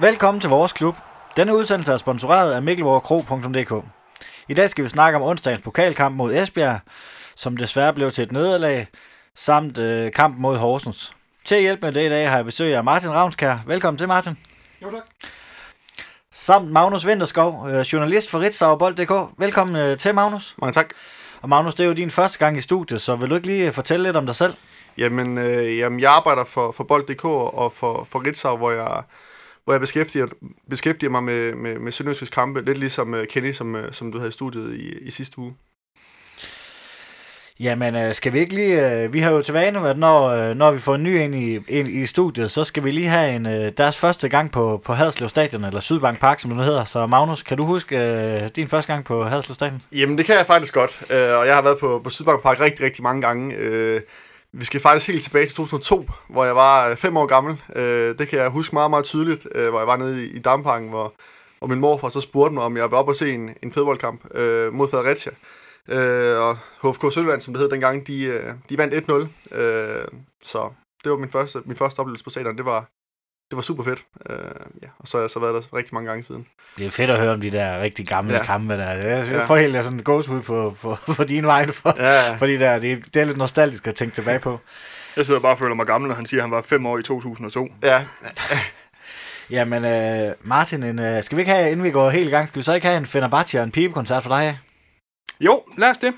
Velkommen til vores klub. Denne udsendelse er sponsoreret af mikkelborgkro.dk. I dag skal vi snakke om onsdagens pokalkamp mod Esbjerg, som desværre blev til et nederlag, samt øh, kamp mod Horsens. Til at hjælpe med det i dag har jeg besøg af Martin Ravnskær. Velkommen til, Martin. Jo, tak. Samt Magnus Vinterskov, øh, journalist for Ritzauerbold.dk. Velkommen øh, til, Magnus. Mange tak. Og Magnus, det er jo din første gang i studiet, så vil du ikke lige fortælle lidt om dig selv? Jamen, øh, jamen jeg arbejder for, for Bold.dk og for, for Ritzau, hvor jeg, hvor jeg beskæftiger, beskæftiger mig med, med, med Sønderjyskets kampe, lidt ligesom uh, Kenny, som, uh, som du havde i studiet i, i sidste uge. Jamen, øh, skal vi ikke lige... Øh, vi har jo til vane, at når, øh, når vi får en ny ind i, ind i studiet, så skal vi lige have en, øh, deres første gang på, på Haderslev Stadion, eller Sydbank Park, som det nu hedder. Så Magnus, kan du huske øh, din første gang på Haderslev Stadion? Jamen, det kan jeg faktisk godt, øh, og jeg har været på, på Sydbank Park rigtig, rigtig mange gange. Vi skal faktisk helt tilbage til 2002, hvor jeg var øh, fem år gammel. Øh, det kan jeg huske meget, meget tydeligt, øh, hvor jeg var nede i, i hvor, og min morfar så spurgte mig, om jeg var op og se en, en fodboldkamp øh, mod Fredericia. Øh, og HFK Sølvand, som det hed dengang, de, øh, de vandt 1-0. Øh, så det var min første, min første oplevelse på stadion. Det var, det var super fedt. Øh, ja. Og så har jeg så været der rigtig mange gange siden. Det er fedt at høre om de der rigtig gamle ja. Kampe der. Jeg Ja. får helt sådan en gåshud på, på, på din vej, for, Ja, fordi der, det, det er lidt nostalgisk at tænke tilbage på. Jeg sidder bare og føler mig gammel, når han siger, at han var fem år i 2002. ja. Jamen, øh, Martin, en, øh, skal vi ikke have, inden vi går helt i gang, skal vi så ikke have en Fenerbahce og en pibekoncert for dig? Jo, lad os det.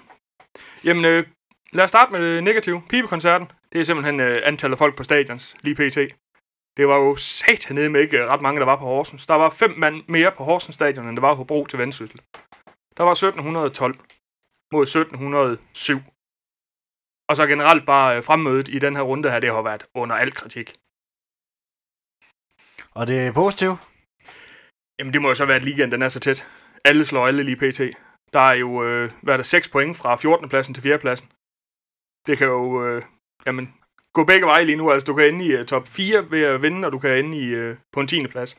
Jamen, øh, lad os starte med det negative. Pibekoncerten. Det er simpelthen øh, antallet af folk på stadions, lige pt. Det var jo sat nede med ikke ret mange, der var på Horsens. Der var fem mand mere på Horsens stadion, end der var på Bro til Vendsyssel. Der var 1712 mod 1707. Og så generelt bare øh, fremmødet i den her runde her, det har været under al kritik. Og det er positivt. Jamen, det må jo så være, at ligaen den er så tæt. Alle slår alle lige pt. Der er jo, øh, hvad er der, 6 point fra 14. pladsen til 4. pladsen. Det kan jo, øh, jamen, gå begge veje lige nu. Altså, du kan ende i uh, top 4 ved at vinde, og du kan ende i, øh, på en 10. plads.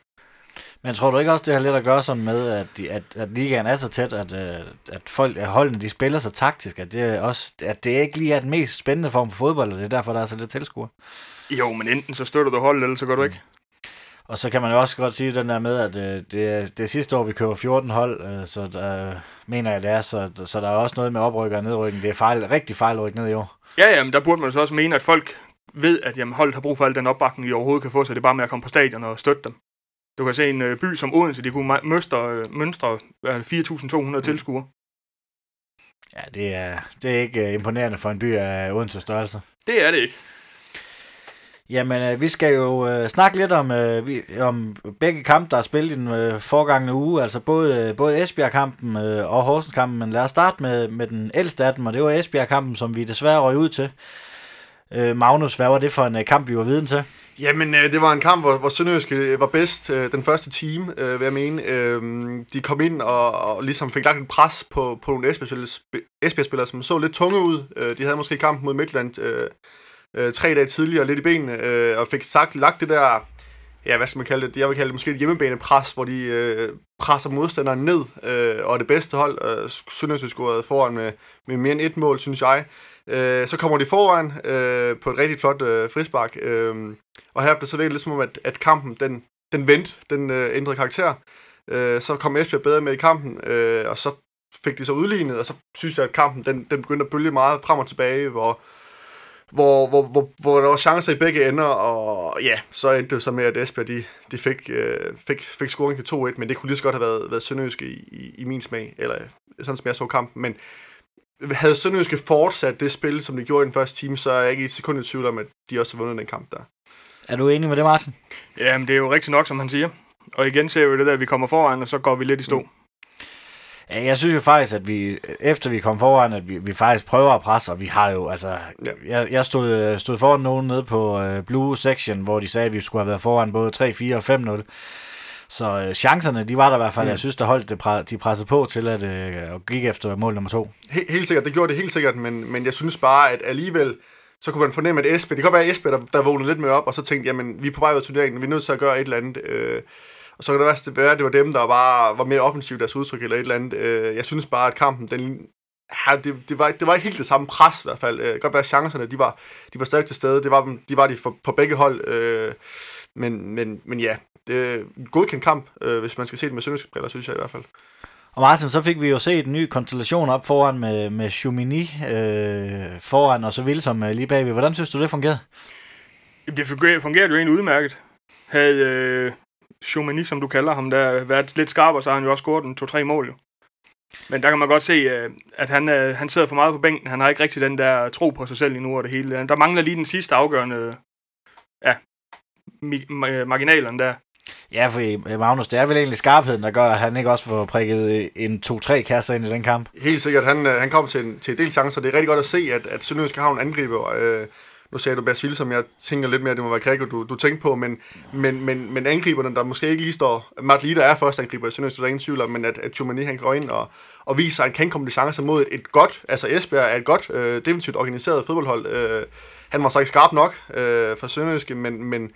Men tror du ikke også, det har lidt at gøre sådan med, at, de, at, at ligaen er så tæt, at, øh, at folk, at holdene de spiller så taktisk, at det, også, at det ikke lige er den mest spændende form for fodbold, og det er derfor, der er så lidt tilskuer. Jo, men enten så støtter du holdet, eller så gør du ikke. Og så kan man jo også godt sige den der med, at øh, det, er, det er sidste år, vi køber 14 hold, øh, så der, mener jeg, det er, så, så der er også noget med oprykker og nedrykning. Det er fejl, rigtig fejl at rykke ned i år. Ja, ja, men der burde man så også mene, at folk ved, at jamen, holdet har brug for al den opbakning, de overhovedet kan få, så det er bare med at komme på stadion og støtte dem. Du kan se en øh, by som Odense, de kunne mønstre, øh, mønstre hvad er det, 4.200 tilskuere. Ja, det er, det er ikke øh, imponerende for en by af Odense størrelse. Det er det ikke. Jamen, øh, vi skal jo øh, snakke lidt om, øh, vi, om begge kampe, der er spillet i den øh, forgangne uge. Altså både, øh, både Esbjerg-kampen øh, og Horsens-kampen. Men lad os starte med, med den ældste af dem, og det var Esbjerg-kampen, som vi desværre røg ud til. Øh, Magnus, hvad var det for en øh, kamp, vi var viden til? Jamen, øh, det var en kamp, hvor, hvor Sønderjyske øh, var bedst øh, den første time, øh, vil jeg mene. Øh, de kom ind og, og ligesom fik lagt et pres på, på nogle Esbjerg-spillere, som så lidt tunge ud. Øh, de havde måske kampen mod Midtland øh, øh, tre dage tidligere, lidt i benene, øh, og fik sagt, lagt det der, ja, hvad skal man kalde det, jeg vil kalde det måske et hjemmebanepres, hvor de øh, presser modstanderen ned, øh, og det bedste hold, øh, Sønderjyske scorede foran med, med mere end et mål, synes jeg. Øh, så kommer de foran øh, på et rigtig flot øh, frispark, øh, og her blev så virkelig lidt som om, at, at kampen, den, den vendte, den øh, ændrede karakter. Øh, så kom Esbjerg bedre med i kampen, øh, og så fik de så udlignet, og så synes jeg, at kampen, den, den begyndte at bølge meget frem og tilbage, hvor, hvor, hvor, hvor, hvor der var chancer i begge ender, og ja, så endte det så med, at Esbjerg, de, de fik, øh, fik, fik scoringen til 2-1, men det kunne lige så godt have været, været Sønderjysk i, i, i min smag, eller sådan som jeg så kampen, men havde Sønderjyske fortsat det spil, som de gjorde i den første time, så er jeg ikke i et sekund i tvivl om, at de også har vundet den kamp der. Er du enig med det, Martin? Jamen, det er jo rigtigt nok, som han siger. Og igen ser vi det der, at vi kommer foran, og så går vi lidt i stå. Ja, jeg synes jo faktisk, at vi, efter vi kom foran, at vi, vi faktisk prøver at presse, og vi har jo, altså, Ja. jeg, jeg stod, stod foran nogen nede på uh, Blue Section, hvor de sagde, at vi skulle have været foran både 3, 4 og 5-0. Så uh, chancerne, de var der i hvert fald. Mm. Jeg synes, der holdt det, de pressede på til at og gik efter mål nummer to. He- helt sikkert, det gjorde det helt sikkert, men, men jeg synes bare, at alligevel, så kunne man fornemme, at Esbjerg, det kan godt være Esbjerg, der, der vågnede lidt med op, og så tænkte, jamen, vi er på vej ud af turneringen, vi er nødt til at gøre et eller andet. Øh, og så kan det værste være, at det var dem, der bare var mere offensiv i deres udtryk, eller et eller andet. Øh, jeg synes bare, at kampen, den, ja, det, det, var, det var ikke helt det samme pres i hvert fald. Øh, godt være, at chancerne, de var, de var stadig til stede. Det var, de var de for, for begge hold. Øh, men, men, men ja, det er en godkendt kamp, øh, hvis man skal se det med sønderjyske briller, synes jeg i hvert fald. Og Martin, så fik vi jo set en ny konstellation op foran med, med Chumini øh, foran, og så Vilsom øh, lige bagved. Hvordan synes du, det fungerede? Jamen, Det fungerede, fungerede jo egentlig udmærket. Havde øh, Chaumani, som du kalder ham, der været lidt skarpere, så har han jo også scoret en to-tre mål. Jo. Men der kan man godt se, øh, at han, øh, han sidder for meget på bænken. Han har ikke rigtig den der tro på sig selv endnu og det hele. Der mangler lige den sidste afgørende ja, mi- ma- marginalerne der. Ja, for øh, Magnus, det er vel egentlig skarpheden, der gør, at han ikke også får prikket øh, en 2-3 kasser ind i den kamp. Helt sikkert, han, øh, han kom til en, til en del chancer. Det er rigtig godt at se, at, at Sønderjyske har en angriber. Øh, nu sagde du Bas som jeg tænker lidt mere, at det må være Gregor, du, du tænkte på, men, men, men, men angriberne, der måske ikke lige står... Matt Lider er første angriber i Sønderjyske, der er ingen tvivl om, men at, at Chumani, han går ind og, og viser, at han kan komme til chancer mod et, et godt... Altså Esbjerg er et godt, øh, defensivt organiseret fodboldhold. Øh, han var så ikke skarp nok øh, for Sønderjyske, men, men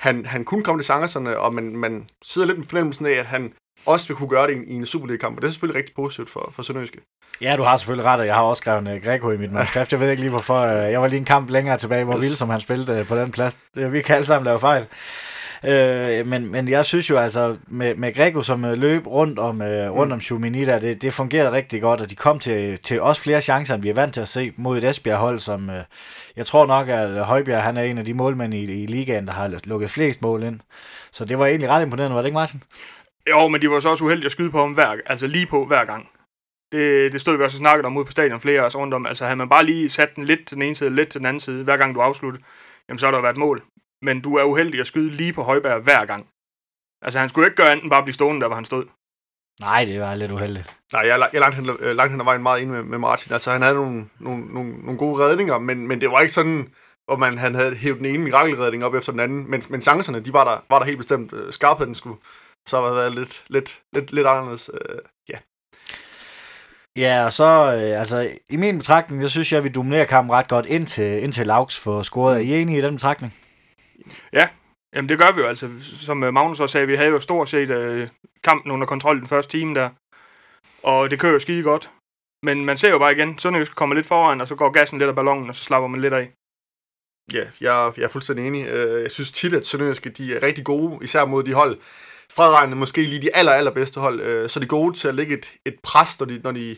han, han kunne komme til chancerne, og man, man sidder lidt med fornemmelsen af, at han også vil kunne gøre det i en, i en Superliga-kamp, og det er selvfølgelig rigtig positivt for, for Sønderjyske. Ja, du har selvfølgelig ret, og jeg har også skrevet uh, Greco i mit manuskript. Jeg ved ikke lige hvorfor. Uh, jeg var lige en kamp længere tilbage, hvor Yes. Vilsom han spillede uh, på den plads. Det, vi kan alle sammen lave fejl. Uh, men, men jeg synes jo altså, med, med Greco som uh, løb rundt om, uh, rundt Mm. om Chumini der, det, det fungerede rigtig godt, og de kom til, til også flere chancer, end vi er vant til at se mod et Esbjerg-hold, som uh, jeg tror nok, at Højbjerg han er en af de målmænd i, i ligaen, der har lukket flest mål ind. Så det var egentlig ret imponerende, var det ikke Martin? Jo, men de var så også uheldige at skyde på ham hver, altså lige på hver gang. Det, det stod vi også og snakkede om ude på stadion flere os rundt om. Altså havde man bare lige sat den lidt til den ene side, lidt til den anden side, hver gang du afsluttede, jamen så har der været mål. Men du er uheldig at skyde lige på Højberg hver gang. Altså han skulle ikke gøre andet end bare blive stående der, hvor han stod. Nej, det var lidt uheldigt. Nej, jeg er, jeg er langt, hen, øh, langt hen ad vejen meget enig med, med Martin. Altså, han havde nogle, nogle, nogle, nogle gode redninger, men, men det var ikke sådan, hvor man han havde hævet den ene mirakelredning op efter den anden. Men, men chancerne, de var der, var der helt bestemt. Øh, Skarpheden skulle så have været lidt, lidt, lidt, lidt anderledes. Øh, ja. Ja, og så, øh, altså, i min betragtning, jeg synes jeg, at vi dominerer kampen ret godt indtil, indtil Laux får scoret. Er I enige i den betragtning? Ja, Jamen det gør vi jo altså. Som øh, Magnus også sagde, vi havde jo stort set øh, kampen under kontrol den første time der. Og det kører jo skide godt. Men man ser jo bare igen, Sønderjysk kommer lidt foran, og så går gassen lidt af ballonen, og så slapper man lidt af. Ja, jeg, jeg er fuldstændig enig. Øh, jeg synes tit, at Sønderjyske de er rigtig gode, især mod de hold, fraregnet måske lige de aller, allerbedste hold, øh, så er de gode til at lægge et, et pres, når de, når de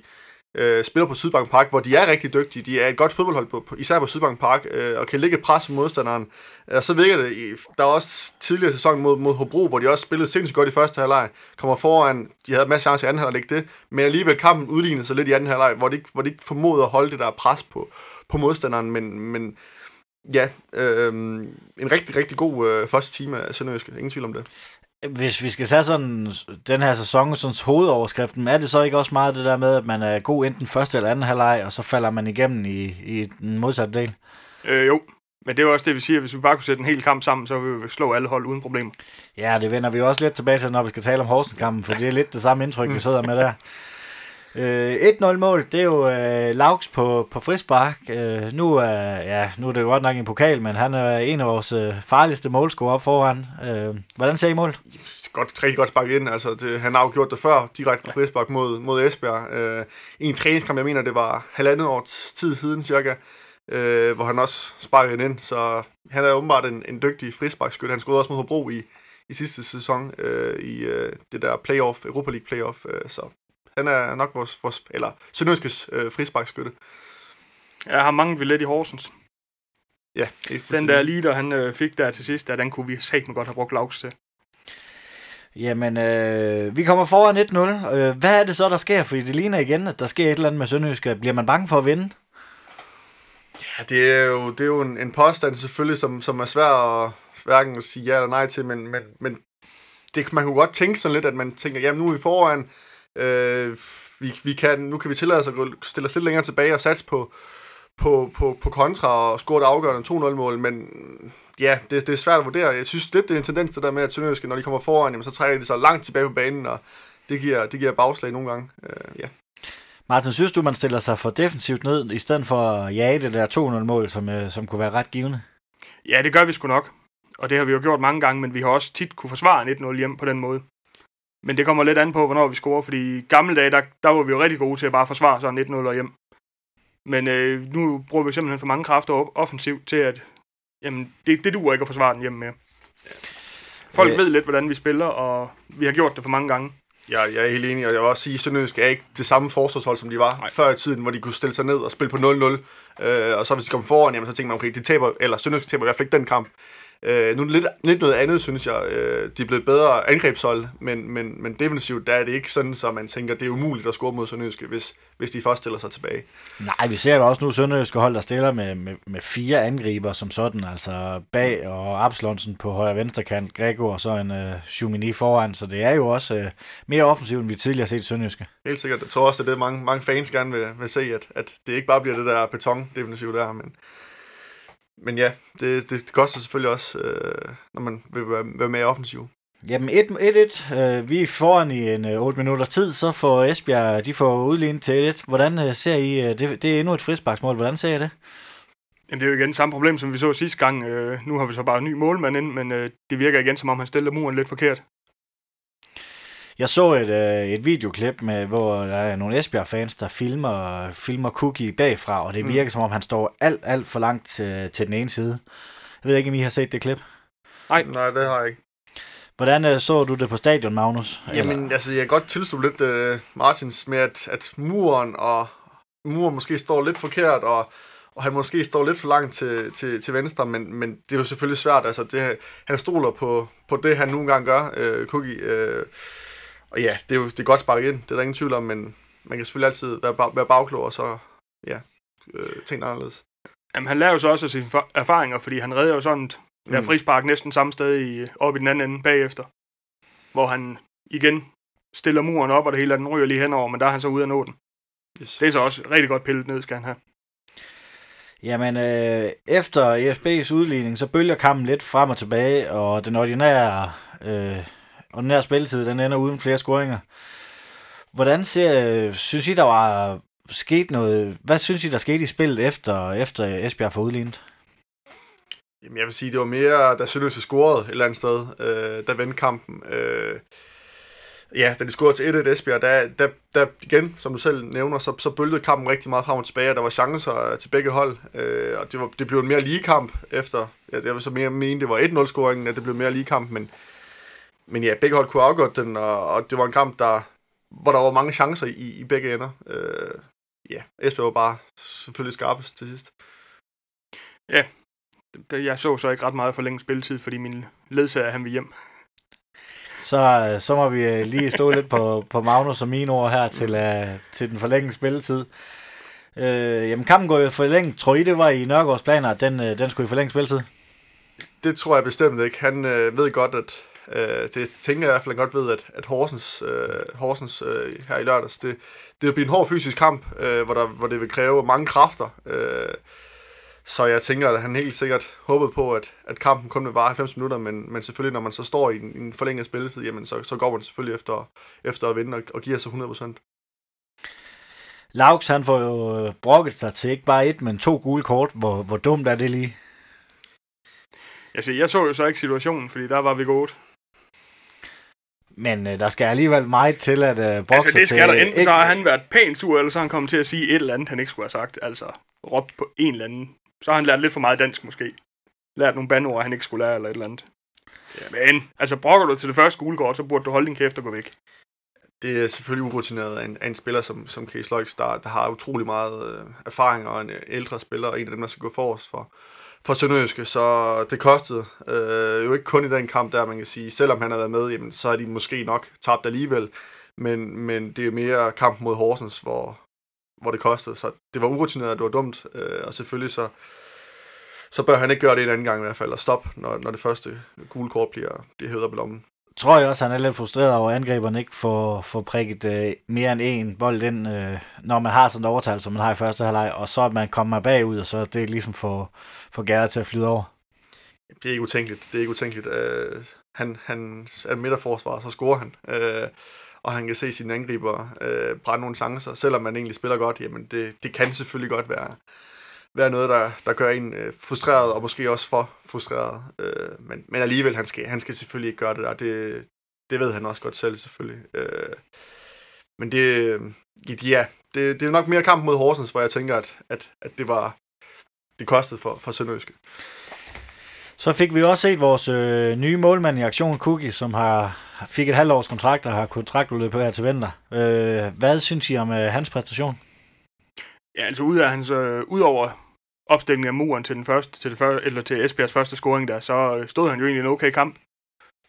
øh, spiller på Sydbank Park, hvor de er rigtig dygtige. De er et godt fodboldhold, på, på, især på Sydbank Park, øh, og kan lægge et pres på modstanderen. Og så virker det, i- der er også tidligere sæson mod, mod Hobro, hvor de også spillede sindssygt godt i første halvleg, kommer foran, de havde masser af chancer i anden halvleg det, men alligevel kampen udlignede sig lidt i anden halvleg, hvor de ikke, hvor de ikke formåede at holde det der pres på, på modstanderen, men, men Ja, øh, en rigtig, rigtig god øh, første time af Sønderjyske. Ingen tvivl om det. Hvis vi skal tage sådan den her sæson, sådan hovedoverskriften, er det så ikke også meget det der med, at man er god enten første eller anden halvleg, og så falder man igennem i, i den modsatte del? Øh, jo, men det er jo også det, vi siger. Hvis vi bare kunne sætte en hel kamp sammen, så ville vi slå alle hold uden problemer. Ja, det vender vi også lidt tilbage til, når vi skal tale om Horsens-kampen, for det er lidt det samme indtryk, vi sidder med der. Øh, 1-0-mål, det er jo øh, Laux på, på frispark. Øh, nu, er, ja, nu er det jo godt nok en pokal, men han er en af vores øh, farligste målscorer op foran. Øh, hvordan ser I målet? Godt, rigtig godt sparket ind. Altså, det, han har jo gjort det før, direkte på frispark mod, mod Esbjerg. Øh, I en træningskamp, jeg mener, det var halvandet års tid siden cirka, øh, hvor han også sparkede ind. Så han er åbenbart en, en dygtig frisparkskyt. Han scorede også mod Hobro i, i sidste sæson øh, i øh, det der playoff, Europa League playoff. Øh, så han er nok vores, vores eller Sønderjyskes øh, frisparkskytte. Jeg har manglet vi lidt i Horsens. Ja, Den der leader, han øh, fik der til sidst, der, den kunne vi satme godt have brugt Laux til. Jamen, øh, vi kommer foran 1-0. Øh, hvad er det så, der sker? Fordi det ligner igen, at der sker et eller andet med Sønderjyske. Bliver man bange for at vinde? Ja, det er jo, det er jo en, en påstand selvfølgelig, som, som er svær at hverken at sige ja eller nej til, men, men, men det, man kunne godt tænke sådan lidt, at man tænker, jamen nu er vi foran, øh, vi, vi kan, nu kan vi tillade os at gå, stille os lidt længere tilbage og satse på, på, på, på kontra og score et afgørende 2-0-mål, men ja, det, det er svært at vurdere. Jeg synes lidt, det er en tendens det der med, at Sønderjyske, når de kommer foran, jamen, så trækker de sig langt tilbage på banen, og det giver, det giver bagslag nogle gange. Øh, ja. Martin, synes du, man stiller sig for defensivt ned, i stedet for at jage det der 2-0-mål, som, øh, som kunne være ret givende? Ja, det gør vi sgu nok. Og det har vi jo gjort mange gange, men vi har også tit kunne forsvare en 1-0 hjem på den måde. Men det kommer lidt an på, hvornår vi scorer, fordi i gamle dage, der, der var vi jo rigtig gode til at bare forsvare sådan 1-0 hjem. Men øh, nu bruger vi simpelthen for mange kræfter op- offensivt til, at jamen, det, det duer ikke at forsvare den hjem med. Folk Ja. ved lidt, hvordan vi spiller, og vi har gjort det for mange gange. Jeg, jeg er helt enig, og jeg vil også sige, at Sønderjysk er ikke det samme forsvarshold, som de var Nej. Før i tiden, hvor de kunne stille sig ned og spille på 0-0. Øh, og så hvis de kom foran, jamen, så tænker man, okay, de taber, eller Sønderjysk taber i hvert fald ikke den kamp. Øh, nu er det lidt, lidt noget andet, synes jeg. Øh, de er blevet bedre angrebshold, men, men, men defensivt, der er det ikke sådan, så man tænker, det er umuligt at score mod Sønderjyske, hvis, hvis de først stiller sig tilbage. Nej, vi ser jo også nu Sønderjyske hold, der stiller med, med, med fire angriber som sådan, altså Bag og Absalonsen på højre venstre kant, Gregor og så en uh, Jumini foran, så det er jo også uh, mere offensivt, end vi tidligere har set Sønderjyske. Helt sikkert. Jeg tror også, det er det, mange, mange fans gerne vil, vil se, at, at det ikke bare bliver det der beton-defensiv der, men, men ja, det, det, det koster selvfølgelig også, øh, når man vil være, være mere offensiv. Jamen 1-1, øh, vi er foran i en øh, 8 minutters tid, så får Esbjerg, de får udlignet til 1 Hvordan øh, ser I, øh, det, det er endnu et frisparksmål, hvordan ser I det? Jamen, det er jo igen samme problem, som vi så sidste gang. Øh, nu har vi så bare en ny målmand ind, men øh, det virker igen, som om han stiller muren lidt forkert. Jeg så et, øh, et videoklip, med, hvor der er nogle Esbjerg-fans, der filmer, filmer Cookie bagfra, og det Mm. virker som om, han står alt, alt for langt til, til den ene side. Jeg ved ikke, om I har set det klip. Nej, Nej, det har jeg ikke. Hvordan øh, så du det på stadion, Magnus? Jamen, altså, jeg kan godt tilslutte lidt uh, Martins med, at, at muren og muren måske står lidt forkert, og, og han måske står lidt for langt til, til, til venstre, men, men det er jo selvfølgelig svært. Altså, det, han stoler på, på det, han nogle gange gør, uh, Cookie. Uh, og ja, det er jo det er godt sparket ind, det er der ingen tvivl om, men man kan selvfølgelig altid være, bag, være bagklog, og så ja, uh, tænke anderledes. Jamen, han laver jo så også af sine erfaringer, fordi han redder jo sådan et Mm. frispark næsten samme sted i, op i den anden ende bagefter. Hvor han igen stiller muren op, og det hele den ryger lige henover, men der er han så ude at nå den. Yes. Det er så også rigtig godt pillet ned, skal han have. Jamen, øh, efter ESB's udligning, så bølger kampen lidt frem og tilbage, og den ordinære, øh, og den her spilletid, den ender uden flere scoringer. Hvordan ser, synes I, der var sket noget, hvad synes I, der skete i spillet efter, efter Esbjerg får udlignet? Jamen, jeg vil sige, det var mere, da Sønderjyske scorede et eller andet sted, øh, der vendte kampen. Øh, ja, da de scorede til 1-1 Esbjerg, der, der, der igen, som du selv nævner, så, så bølgede kampen rigtig meget frem og tilbage, og der var chancer til begge hold. Øh, og det, var, det blev en mere lige kamp efter, ja, jeg vil så mere mene, det var 1-0-scoringen, at det blev mere lige kamp, men, men ja, begge hold kunne afgøre den, og, og det var en kamp, der, hvor der var mange chancer i, i begge ender. Øh, ja, Esbjerg var bare selvfølgelig skarpest til sidst. Det- Jeg så så ikke ret meget forlænget spilletid, fordi min ledsager, han vil hjem. Så, øh, så må vi øh, lige stå lidt på, på Magnus og mine ord her til, uh, til den forlængede spilletid. Øh, jamen, kampen går jo i forlænget. Tror I, det var i Nørgaards planer, at den, øh, den skulle i forlænget spilletid? Det tror jeg bestemt ikke. Han øh, ved godt, at øh, det tænker jeg i hvert fald godt ved, at, at Horsens, øh, Horsens øh, her i lørdags, det, det vil blive en hård fysisk kamp, øh, hvor, der, hvor det vil kræve mange kræfter. Øh, så jeg tænker, at han helt sikkert håbede på, at, at kampen kun vil vare 90 minutter, men, men selvfølgelig, når man så står i en, en forlænget spilletid, jamen så, så går man selvfølgelig efter, efter at vinde og, og giver sig 100%. Laux, han får jo øh, brokket sig til ikke bare et, men to gule kort. Hvor, hvor dumt er det lige? Altså, jeg så jo så ikke situationen, fordi der var vi gode. Men øh, der skal alligevel meget til at øh, brokke Altså, det skal der til, enten, så har han været pænt sur, eller så har han kommet til at sige et eller andet, han ikke skulle have sagt. Altså, råbt på en eller anden. Så har han lært lidt for meget dansk, måske. Lært nogle bandord, han ikke skulle lære, eller et eller andet. Ja. Men, altså, brokker du til det første skolekort, så burde du holde din kæft og gå væk. det er selvfølgelig urutineret af en, af en spiller som, som Case Loix, der, der har utrolig meget øh, erfaring og en øh, ældre spiller, og en af dem, der skal gå forrest for, for Sønderjyske, så det kostede øh, jo ikke kun i den kamp der, man kan sige, selvom han har været med, jamen, så er de måske nok tabt alligevel, men, men det er mere kamp mod Horsens, hvor, hvor det kostede, så det var urutineret, det var dumt, øh, og selvfølgelig så, så bør han ikke gøre det en anden gang i hvert fald, og stoppe, når, når det første gule kort bliver, bliver hævet op i lommen tror jeg også, han er lidt frustreret over, at angriberne ikke får, får prikket øh, mere end en bold ind, øh, når man har sådan et overtal, som man har i første halvleg, og så at man kommer bagud, og så er det ligesom for, for gæret til at flyde over. Det er ikke utænkeligt. Det er ikke utænkeligt. Øh, han, han er midterforsvar, så scorer han. Øh, og han kan se sine angriber øh, brænde nogle chancer, selvom man egentlig spiller godt. Jamen, det, det kan selvfølgelig godt være, være noget, der, der gør en øh, frustreret, og måske også for frustreret. Øh, men, men alligevel, han skal, han skal selvfølgelig ikke gøre det der. Det, det ved han også godt selv, selvfølgelig. Øh, men det, øh, ja, det, det er nok mere kamp mod Horsens, hvor jeg tænker, at, at, at det var det kostede for, for Sønderjyske. Så fik vi også set vores øh, nye målmand i Aktion Cookie, som har fik et halvt års kontrakt og har kontraktudløb på her til vinter. Øh, hvad synes I om øh, hans præstation? Ja, altså ud af hans, øh, ud over opstillingen af muren til den første, til, det første, eller til Esbjergs første scoring der, så øh, stod han jo egentlig en okay kamp.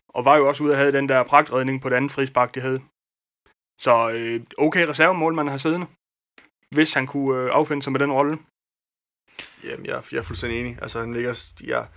Og var jo også ude og have den der pragtredning på den anden frispark, de havde. Så øh, okay reservemål, man har siddende. Hvis han kunne øh, affinde sig med den rolle. Jamen, jeg, jeg er fuldstændig enig. Altså, han ligger... Jeg,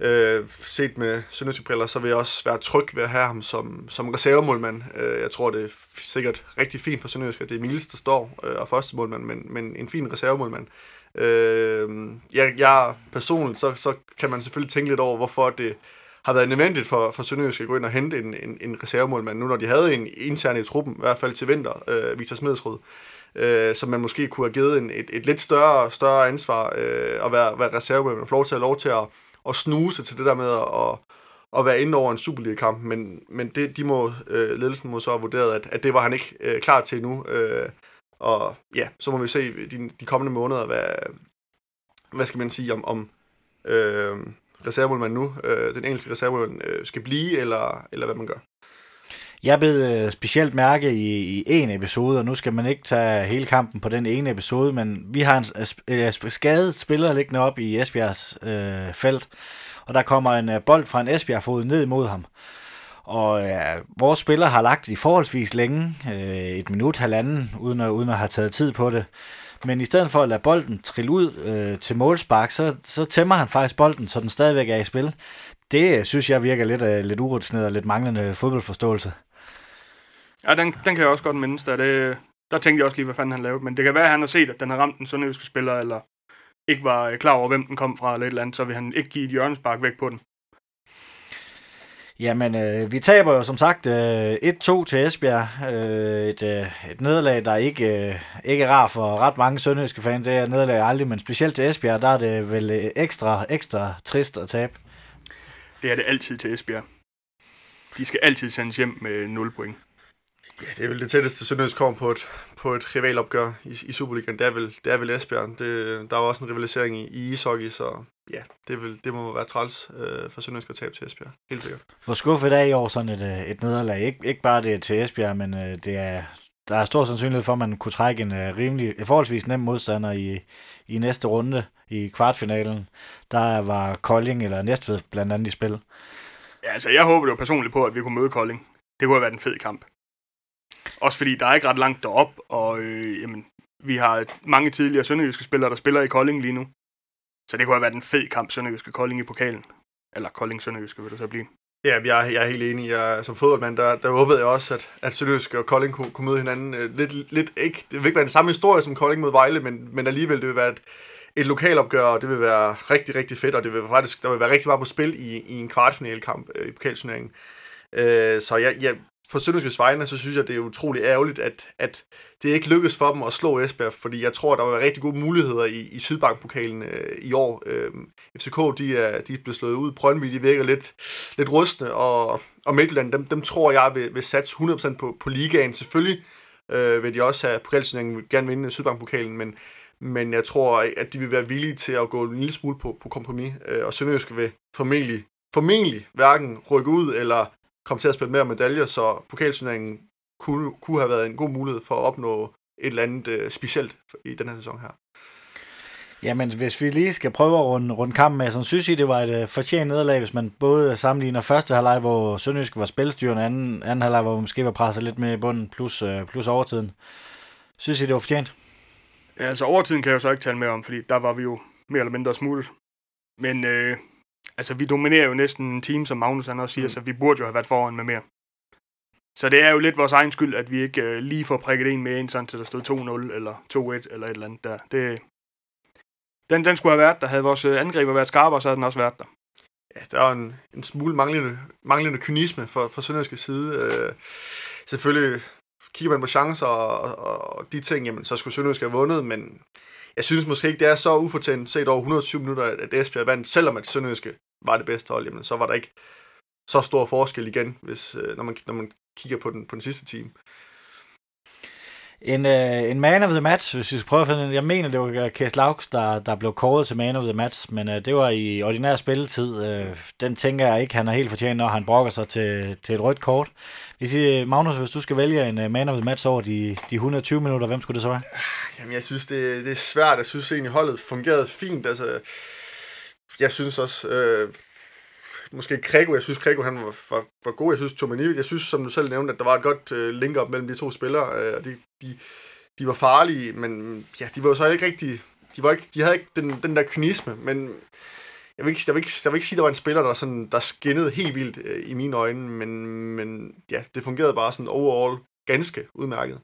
øh, set med sønderjyske briller, så vil jeg også være tryg ved at have ham som, som reservemålmand. Øh, jeg tror, det er sikkert rigtig fint for Sønderjysk, at det er Miles, der står øh, og første målmand, men, men en fin reservemålmand. Øh, jeg, jeg personligt, så, så kan man selvfølgelig tænke lidt over, hvorfor det har været nødvendigt for, for Sønderjysk at gå ind og hente en, en, en reservemålmand, nu når de havde en intern i truppen, i hvert fald til vinter, øh, Victor Smedsrud, øh, som man måske kunne have givet en, et, et lidt større, større ansvar øh, at være, være reservemålmand, og får lov til at lov til at, at snuse til det der med at, at være inde over en Superliga-kamp, men, men det, de må, øh, ledelsen må så have vurderet, at, at det var han ikke øh, klar til nu. Øh, og ja, så må vi se de, de kommende måneder, hvad, hvad skal man sige om, om øh, reservemålmanden nu, øh, den engelske reservemålmand, øh, skal blive, eller, eller hvad man gør. Jeg blev øh, specielt mærke i, i en episode, og nu skal man ikke tage hele kampen på den ene episode, men vi har en øh, skadet spiller liggende op i Esbjergs øh, felt, og der kommer en øh, bold fra en Esbjerg-fod ned imod ham. Og øh, vores spiller har lagt i forholdsvis længe, øh, et minut, halvanden, uden at, uden at have taget tid på det. Men i stedet for at lade bolden trille ud øh, til målspark, så, så tæmmer han faktisk bolden, så den stadigvæk er i spil. Det øh, synes jeg virker lidt, øh, lidt urutineret og lidt manglende fodboldforståelse. Ja, den, den kan jeg også godt mindes. Der, det, der tænkte jeg også lige, hvad fanden han lavede. Men det kan være, at han har set, at den har ramt en sønderjyske spiller, eller ikke var klar over, hvem den kom fra, eller et eller andet, så vil han ikke give et hjørnespark væk på den. Jamen, øh, vi taber jo som sagt øh, 1-2 til Esbjerg. Øh, et, øh, et nederlag, der ikke, øh, ikke er rar for ret mange sønderjyske fans. Det er nederlag aldrig, men specielt til Esbjerg, der er det vel øh, ekstra, ekstra trist at tabe. Det er det altid til Esbjerg. De skal altid sendes hjem med 0 point. Ja, det er vel det tætteste Sønderjysk kommer på et, på et rivalopgør i, i Superligaen. Det er vel, det er vel Esbjerg. Det, der er også en rivalisering i, i ishockey, så ja, det, vil, det må være træls øh, for Sønderjysk at tabe til Esbjerg. Helt sikkert. Hvor skuffet er I over sådan et, øh, et nederlag? Ik- ikke bare det til Esbjerg, men øh, det er, der er stor sandsynlighed for, at man kunne trække en øh, rimelig, forholdsvis nem modstander i, i næste runde i kvartfinalen. Der var Kolding eller Næstved blandt andet i spil. Ja, altså jeg håber jo personligt på, at vi kunne møde Kolding. Det kunne have været en fed kamp. Også fordi der er ikke ret langt derop, og øh, jamen, vi har mange tidligere sønderjyske spillere, der spiller i Kolding lige nu. Så det kunne have været en fed kamp, Sønderjyske Kolding i pokalen. Eller Kolding Sønderjyske vil det så blive. Ja, jeg, jeg er helt enig. Jeg, som fodboldmand, der, der håbede jeg også, at, at Sønderjyske og Kolding kunne, kunne møde hinanden. Øh, lidt, lidt, ikke, det vil ikke være den samme historie som Kolding mod Vejle, men, men alligevel det vil være et, et lokalopgør, og det vil være rigtig, rigtig fedt, og det vil faktisk, der vil være rigtig meget på spil i, i en kvartfinalkamp øh, i pokalturneringen. Øh, så jeg, jeg, for Sønderjyskes vegne, så synes jeg, det er utrolig ærgerligt, at, at det ikke lykkedes for dem at slå Esbjerg, fordi jeg tror, der var rigtig gode muligheder i, i Sydbank-pokalen øh, i år. Øh, FCK, de er, de er blevet slået ud. Brøndby, de virker lidt, lidt rustne, og, og Midtjylland, dem, dem tror jeg vil, vil satse 100% på, på ligaen. Selvfølgelig øh, vil de også have pokalsynningen gerne vinde Sydbank-pokalen, men, men jeg tror, at de vil være villige til at gå en lille smule på, på kompromis, øh, og Sønderjysk vil formentlig, formentlig hverken rykke ud eller komme til at spille mere medaljer, så pokalturneringen kunne, kunne have været en god mulighed for at opnå et eller andet øh, specielt i den her sæson her. Jamen, hvis vi lige skal prøve at runde, runde kampen med, så synes I, det var et uh, fortjent nederlag, hvis man både sammenligner første halvleg, hvor Sønderjysk var spilstyrende, anden, anden halvleg, hvor man måske var presset lidt med i bunden, plus, uh, plus overtiden. Synes I, det var fortjent? Ja, altså overtiden kan jeg jo så ikke tale mere om, fordi der var vi jo mere eller mindre smuttet. Men øh, altså, vi dominerer jo næsten en team, som Magnus han også siger, mm. så vi burde jo have været foran med mere. Så det er jo lidt vores egen skyld, at vi ikke øh, lige får prikket en med ind, sådan til der stod 2-0 eller 2-1 eller et eller andet der. Det, den, den skulle have været der. Havde vores øh, angriber været skarpere, så havde den også været der. Ja, der er en, en smule manglende, manglende kynisme fra, fra Sønderjyske side. Øh, selvfølgelig kigger man på chancer og, og, og de ting, jamen, så skulle Sønderjyske have vundet, men jeg synes måske ikke, det er så ufortjent set over 107 minutter, at Esbjerg vandt, selvom at Sønderjyske var det bedste hold, jamen, så var der ikke så stor forskel igen, hvis, øh, når, man, når man kigger på den, på den sidste team. En, øh, en man of the match, hvis vi skal prøve at finde Jeg mener, det var øh, Kæs Lauks, der, der blev kåret til man of the match, men øh, det var i ordinær spilletid. Øh, den tænker jeg ikke, han er helt fortjent, når han brokker sig til, til et rødt kort. Hvis I, Magnus, hvis du skal vælge en uh, man of the match over de, de 120 minutter, hvem skulle det så være? Jamen, jeg synes, det, det er svært. Jeg synes egentlig, holdet fungerede fint. Altså, jeg synes også, øh, måske Krego, jeg synes Krego han var, var, var god, jeg synes Tomani, jeg synes som du selv nævnte, at der var et godt øh, link op mellem de to spillere, øh, og de, de, de var farlige, men ja, de var jo så ikke rigtig, de, var ikke, de havde ikke den, den der kynisme, men jeg vil, ikke, jeg, vil ikke, jeg vil ikke sige, at der var en spiller, der, sådan, der skinnede helt vildt øh, i mine øjne, men, men ja, det fungerede bare sådan overall ganske udmærket.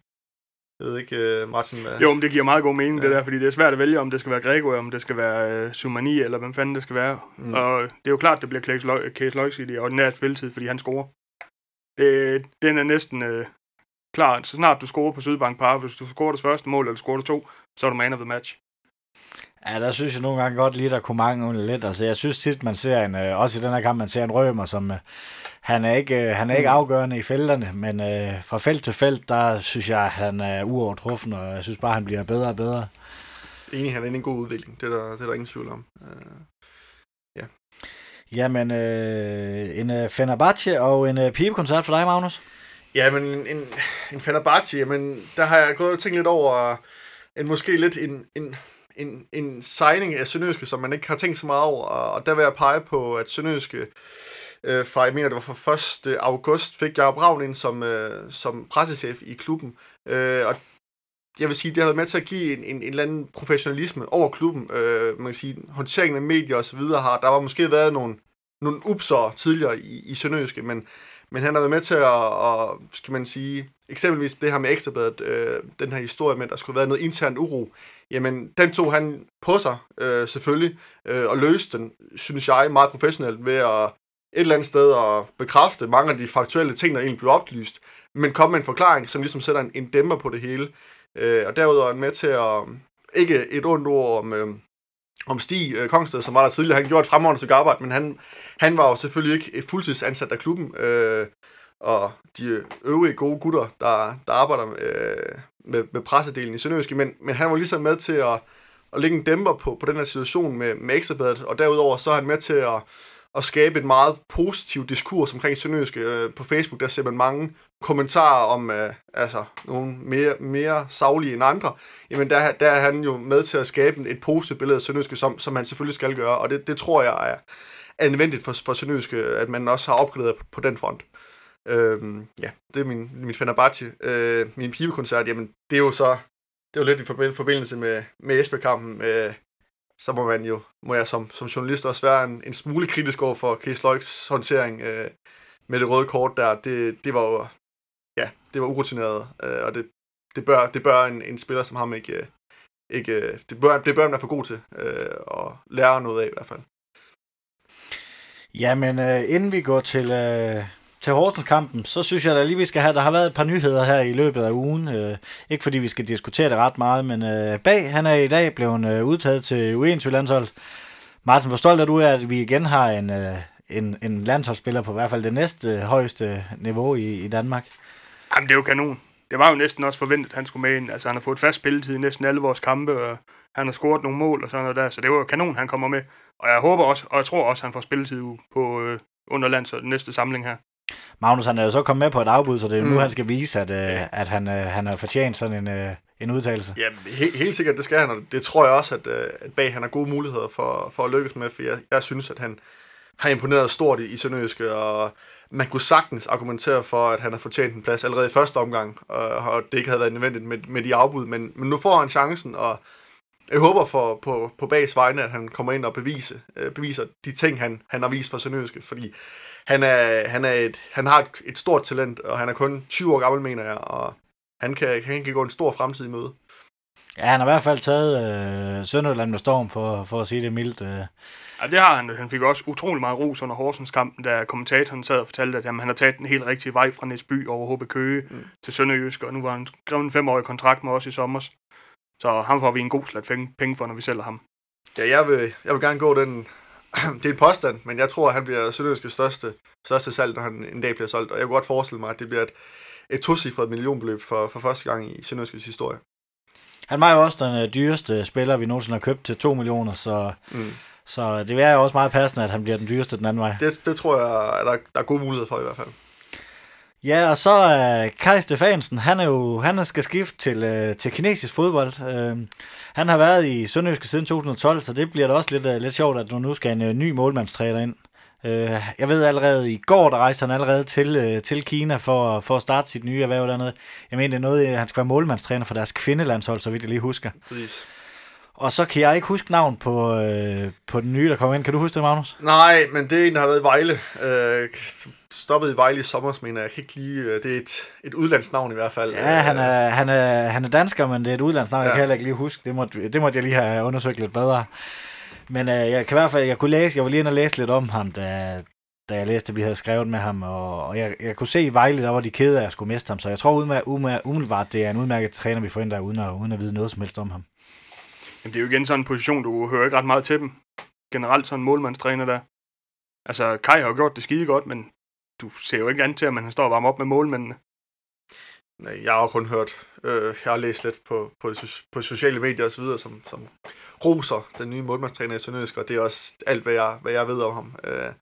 Jeg ved ikke, øh, Martin, hvad... Jo, men det giver meget god mening, ja. det der, fordi det er svært at vælge, om det skal være Gregor, om det skal være uh, Sumani, eller hvem fanden det skal være. Mm. Og det er jo klart, det bliver Case Loyce i ordinært spilletid, fordi han scorer. Det, den er næsten uh, klar. Så snart du scorer på Sydbank Par, hvis du scorer det første mål, eller scorer det to, så er du man of the match. Ja, der synes jeg nogle gange godt lige, der kunne mange lidt. Altså, jeg synes tit, man ser en, øh, også i den her kamp, man ser en rømer, som øh, han er ikke, øh, han er ikke mm. afgørende i felterne, men øh, fra felt til felt, der synes jeg, han er uovertruffen, og jeg synes bare, han bliver bedre og bedre. Enig, han er en god udvikling. Det er der, det er der ingen tvivl om. Uh, ja. Jamen, øh, en uh, Fenerbahce og en uh, pibekoncert for dig, Magnus? Jamen, en, en Fenerbahce, jamen, der har jeg gået og tænkt lidt over, en måske lidt en, en en, en signing af Sønderjyske, som man ikke har tænkt så meget over, og der vil jeg pege på, at Sønderjyske øh, fra, jeg mener det var fra 1. august, fik jeg Ravn ind som, øh, som pressechef i klubben, øh, og jeg vil sige, det har været med til at give en, en, en eller anden professionalisme over klubben. Øh, man kan sige, håndteringen af medier og så videre har, der var måske været nogle, nogle upser tidligere i, i Sønderjyske, men, men han har været med til at, og, skal man sige, eksempelvis det her med Ekstrabladet, øh, den her historie med, at der skulle være noget intern uro jamen den tog han på sig øh, selvfølgelig, øh, og løste den, synes jeg, meget professionelt ved at et eller andet sted at bekræfte mange af de faktuelle ting, der egentlig blev oplyst, men komme med en forklaring, som ligesom sætter en, en dæmper på det hele. Øh, og derudover er han med til at, ikke et ondt ord om, øh, om Stig øh, Kongsted, som var der tidligere, han gjorde et fremragende stykke arbejde, men han, han var jo selvfølgelig ikke fuldtidsansat af klubben, øh, og de øvrige gode gutter, der, der arbejder øh, med, med pressedelen i Sønderjyske, men, men han var ligesom med til at, at lægge en dæmper på, på den her situation med, med Ekstrabladet, og derudover så er han med til at, at skabe et meget positivt diskurs omkring Sønderjyske. Øh, på Facebook, der ser man mange kommentarer om øh, altså, nogle mere, mere savlige end andre. Jamen der, der er han jo med til at skabe et positivt billede af Sønderjyske, som, som han selvfølgelig skal gøre, og det, det tror jeg er, er nødvendigt for, for Sønderjyske, at man også har opgraderet på, på den front. Øhm, ja, det er min, min Fenerbahce. Øh, min pibekoncert, jamen, det er jo så, det er jo lidt i forbindelse med, med Esbjerg-kampen. Øh, så må man jo, må jeg som, som journalist også være en, en smule kritisk over for Chris Løjks håndtering øh, med det røde kort der. Det, det var jo, ja, det var urutineret, øh, og det, det bør, det bør en, en spiller som ham ikke, øh, ikke øh, det, bør, det bør man være for god til øh, og lære noget af i hvert fald. Jamen, øh, inden vi går til, øh, til Horsens-kampen, så synes jeg da lige, vi skal have, der har været et par nyheder her i løbet af ugen. Øh, ikke fordi vi skal diskutere det ret meget, men øh, Bag, han er i dag blevet øh, udtaget til u 21 landshold Martin, hvor stolt er du af, at vi igen har en, øh, en, en landsholdsspiller på i hvert fald det næste øh, højeste niveau i, i Danmark? Jamen, det er jo kanon. Det var jo næsten også forventet, at han skulle med ind. Altså, han har fået fast spilletid i næsten alle vores kampe, og han har scoret nogle mål og sådan noget der, så det var jo kanon, han kommer med. Og jeg håber også, og jeg tror også, han får spilletid på, øh, under lands næste samling her. Magnus han er jo så kommet med på et afbud, så det er mm. nu, han skal vise, at, øh, at han, øh, han har fortjent sådan en, øh, en udtalelse. Ja, he- helt sikkert, det skal han, og det tror jeg også, at, øh, at Bag han har gode muligheder for, for at lykkes med, for jeg, jeg synes, at han har imponeret stort i, i Sønderjyske, og man kunne sagtens argumentere for, at han har fortjent en plads allerede i første omgang, og, og det ikke havde været nødvendigt med, med de afbud, men, men nu får han chancen, og jeg håber for, på, på Bags vegne, at han kommer ind og bevise, øh, beviser de ting, han, han har vist for Sønderjyske, fordi han, er, han, er et, han har et, et stort talent, og han er kun 20 år gammel, mener jeg, og han kan, han kan gå en stor fremtid i møde. Ja, han har i hvert fald taget øh, Sønderjylland med storm, for, for at sige det mildt. Øh. Ja, det har han. Han fik også utrolig meget ros under Horsens kampen, da kommentatoren sad og fortalte, at jamen, han har taget den helt rigtige vej fra Næsby over HB Køge mm. til Sønderjysk, og nu var han skrevet en femårig kontrakt med os i sommer. Så ham får vi en god slat penge for, når vi sælger ham. Ja, jeg vil, jeg vil gerne gå den... det er en påstand, men jeg tror, at han bliver Sønderjyskets største, største salg, når han en dag bliver solgt. Og jeg kunne godt forestille mig, at det bliver et, et tocifret millionbeløb for, for første gang i Sønderjyskets historie. Han var jo også den øh, dyreste spiller, vi nogensinde har købt til 2 millioner, så, Mm. så det er jo også meget passende, at han bliver den dyreste den anden vej. Det, det tror jeg, at der, der er gode muligheder for i hvert fald. Ja, og så er uh, Kai Stefansen, han er jo han skal skifte til, uh, til kinesisk fodbold. Uh, han har været i Sønderjyske siden 2012, så det bliver da også lidt, uh, lidt sjovt, at nu, skal en ny målmandstræner ind. Uh, jeg ved allerede, i går der rejste han allerede til, uh, til Kina for, for at starte sit nye erhverv dernede. Jeg mener, det er noget, han skal være målmandstræner for deres kvindelandshold, så vidt jeg lige husker. Præcis. Og så kan jeg ikke huske navn på, øh, på den nye, der kommer ind. Kan du huske det, Magnus? Nej, men det er en, der har været i Vejle. Øh, stoppet i Vejle i sommer, mener jeg. Jeg kan ikke lige... øh, Det er et, et udlandsnavn i hvert fald. Ja, han er, han er, han er dansker, men det er et udlandsnavn, ja. jeg kan heller ikke lige huske. Det måtte, det måtte jeg lige have undersøgt lidt bedre. Men øh, jeg kan i hvert fald, jeg kunne læse, jeg var lige inde og læse lidt om ham, da, da jeg læste, at vi havde skrevet med ham, og, og jeg, jeg kunne se i Vejle, der var de kede af, at jeg skulle miste ham, så jeg tror umiddelbart, umiddelbart, umiddelbart det er en udmærket træner, vi får ind der, uden at, uden at vide noget som helst om ham. Jamen, det er jo igen sådan en position, du hører ikke ret meget til dem. Generelt sådan en målmandstræner der. Altså, Kai har jo gjort det skide godt, men du ser jo ikke an til, at man står og varmer op med målmændene. Nej, jeg har kun hørt, øh, jeg har læst lidt på, på, på sociale medier osv., som, som roser den nye målmandstræner i Sønderjysk, og det er også alt, hvad jeg, hvad jeg ved om ham. Øh,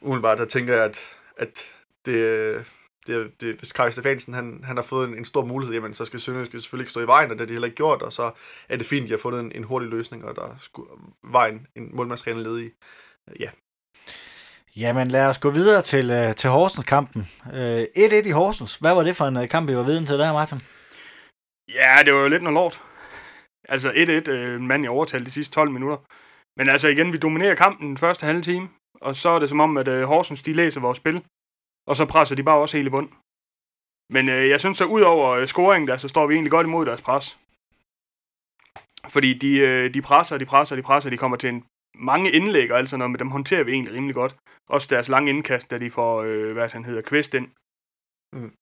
umiddelbart, der tænker jeg, at, at det, det, det, hvis Kaj Stefansen han, han har fået en, en stor mulighed, jamen, så skal Sønderjysk selvfølgelig ikke stå i vejen, og det har de heller ikke gjort, og så er det fint, at de har fundet en, en hurtig løsning, og der skulle vejen en målmandstræner led i. Øh, ja, Jamen lad os gå videre til, øh, til Horsens-kampen. Øh, 1-1 i Horsens. Hvad var det for en kamp, I var viden til der, Martin? Ja, det var jo lidt noget lort. Altså 1-1, øh, en mand i overtal de sidste 12 minutter. Men altså igen, vi dominerer kampen den første halve time, og så er det som om, at øh, Horsens de læser vores spil, og så presser de bare også helt i bund. Men øh, jeg synes så, ud over øh, scoringen der, så står vi egentlig godt imod deres pres. Fordi de, øh, de presser, de presser, de presser, de kommer til en mange indlæg og alt sådan noget, men dem håndterer vi egentlig rimelig godt. Også deres lange indkast, da de får, øh, hvad han hedder, Kvist ind. Mm.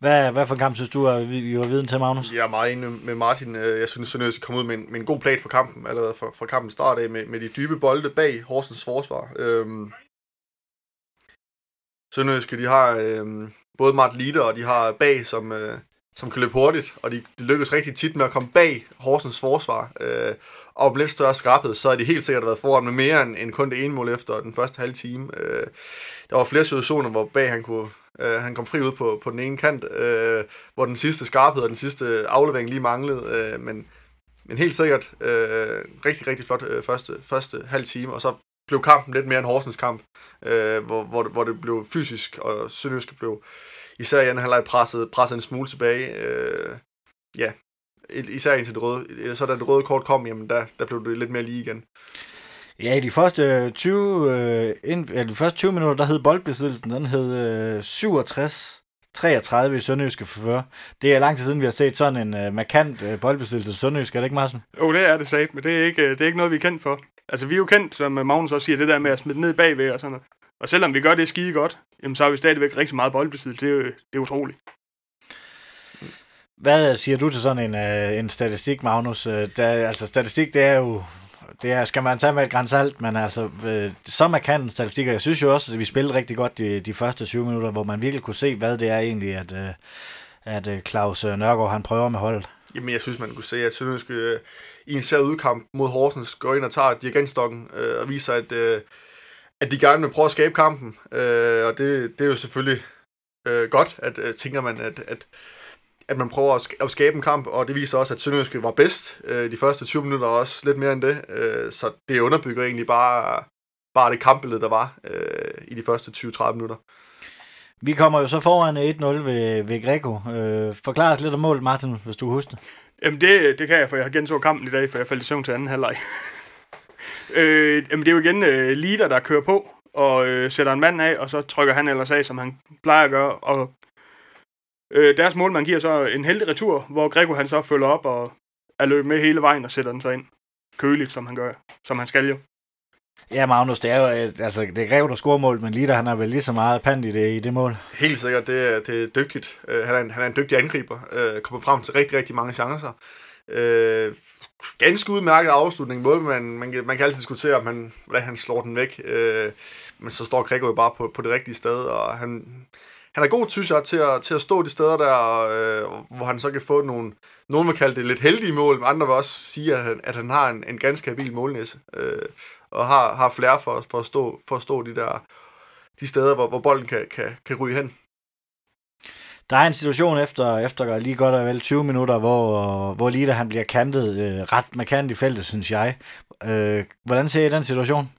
Hvad, hvad for en kamp synes du, at vi, vi var viden til, Magnus? Jeg er meget enig med Martin. Øh, jeg synes, Sønderjysk kom ud med en, med en god plan for kampen, allerede fra, fra kampens start af, med, med de dybe bolde bag Horsens forsvar. Øhm, Sønderjyske, de har øhm, både Mart Lider, og de har bag, som, øh, som kan løbe hurtigt, og de, de lykkes rigtig tit med at komme bag Horsens forsvar. Øh, og med lidt større skarphed, så har de helt sikkert været foran med mere end, end kun det ene mål efter den første halve time. Øh, der var flere situationer, hvor bag han kunne øh, han kom fri ud på, på den ene kant, øh, hvor den sidste skarphed og den sidste aflevering lige manglede, øh, men, men helt sikkert øh, rigtig, rigtig flot øh, første, første halv time, og så blev kampen lidt mere en Horsens kamp, øh, hvor, hvor, det, hvor det blev fysisk, og Sønderjyske blev især i anden halvleg presset, presset en smule tilbage. Øh, ja, især indtil det røde, så da det røde kort kom, jamen der, der blev det lidt mere lige igen. Ja, i de første 20, øh, ind, ja, de første 20 minutter, der hed boldbesiddelsen, den hed øh, 67 33 i Sønderjyske forfør. Det er lang tid siden, vi har set sådan en øh, markant øh, boldbesiddelse i Sønderjyske, er det ikke, Martin? Jo, det er det sagt, men det er, ikke, det er ikke noget, vi er kendt for. Altså, vi er jo kendt, som Magnus også siger, det der med at smide ned bagved og sådan noget. Og selvom vi gør det skide godt, jamen, så har vi stadigvæk rigtig meget boldbesiddelse. Det er, det er utroligt. Hvad siger du til sådan en, øh, en statistik, Magnus? Øh, Der, altså, statistik, det er jo... Det er, skal man tage med et græns alt, men altså, øh, så markant en jeg synes jo også, at vi spillede rigtig godt de, de første 20 minutter, hvor man virkelig kunne se, hvad det er egentlig, at, øh, at øh, Claus øh, Nørgaard, han prøver med holdet. Jamen, jeg synes, man kunne se, at Sønderjysk øh, i en svær udkamp mod Horsens går ind og tager dirigentstokken øh, og viser, at, øh, at de gerne vil prøve at skabe kampen. Øh, og det, det er jo selvfølgelig øh, godt, at øh, tænker man, at, at, at man prøver at, sk- at skabe en kamp, og det viser også, at Sønderjyske var bedst øh, de første 20 minutter, og også lidt mere end det. Øh, så det underbygger egentlig bare, bare det kampbillede, der var øh, i de første 20-30 minutter. Vi kommer jo så foran 1-0 ved, ved Greco. Øh, forklar os lidt om målet, Martin, hvis du husker. Jamen, det, det kan jeg, for jeg har genså kampen i dag, for jeg faldt i søvn til anden halvleg. øh, jamen, det er jo igen øh, Lider, der kører på og øh, sætter en mand af, og så trykker han ellers af, som han plejer at gøre. Og øh, deres målmand giver så en heldig retur, hvor Greco han så følger op og er løbet med hele vejen og sætter den så ind. Køligt, som han gør, som han skal jo. Ja, Magnus, det er jo, øh, altså, det er Greco, der scorer mål, men Lider, han har vel lige så meget pand i det, i det mål. Helt sikkert, det er, det er dygtigt. Uh, han, er en, han er en dygtig angriber. Uh, kommer frem til rigtig, rigtig mange chancer. Uh, ganske udmærket afslutning. Mål, man, man, kan- man kan altid diskutere, om han, hvordan han slår den væk. Uh, men så står Gregor jo bare på, på det rigtige sted, og han, han er god, synes jeg, til at, til at stå de steder der, øh, hvor han så kan få nogle, nogen vil kalde det lidt heldige mål, men andre vil også sige, at han, at han har en, en ganske habil målnæse, øh, og har, har flere for, for, at stå, for at stå de der de steder, hvor, hvor bolden kan, kan, kan ryge hen. Der er en situation efter, efter lige godt og vel 20 minutter, hvor, hvor Lida han bliver kantet øh, ret markant i feltet, synes jeg. Øh, hvordan ser I den situation?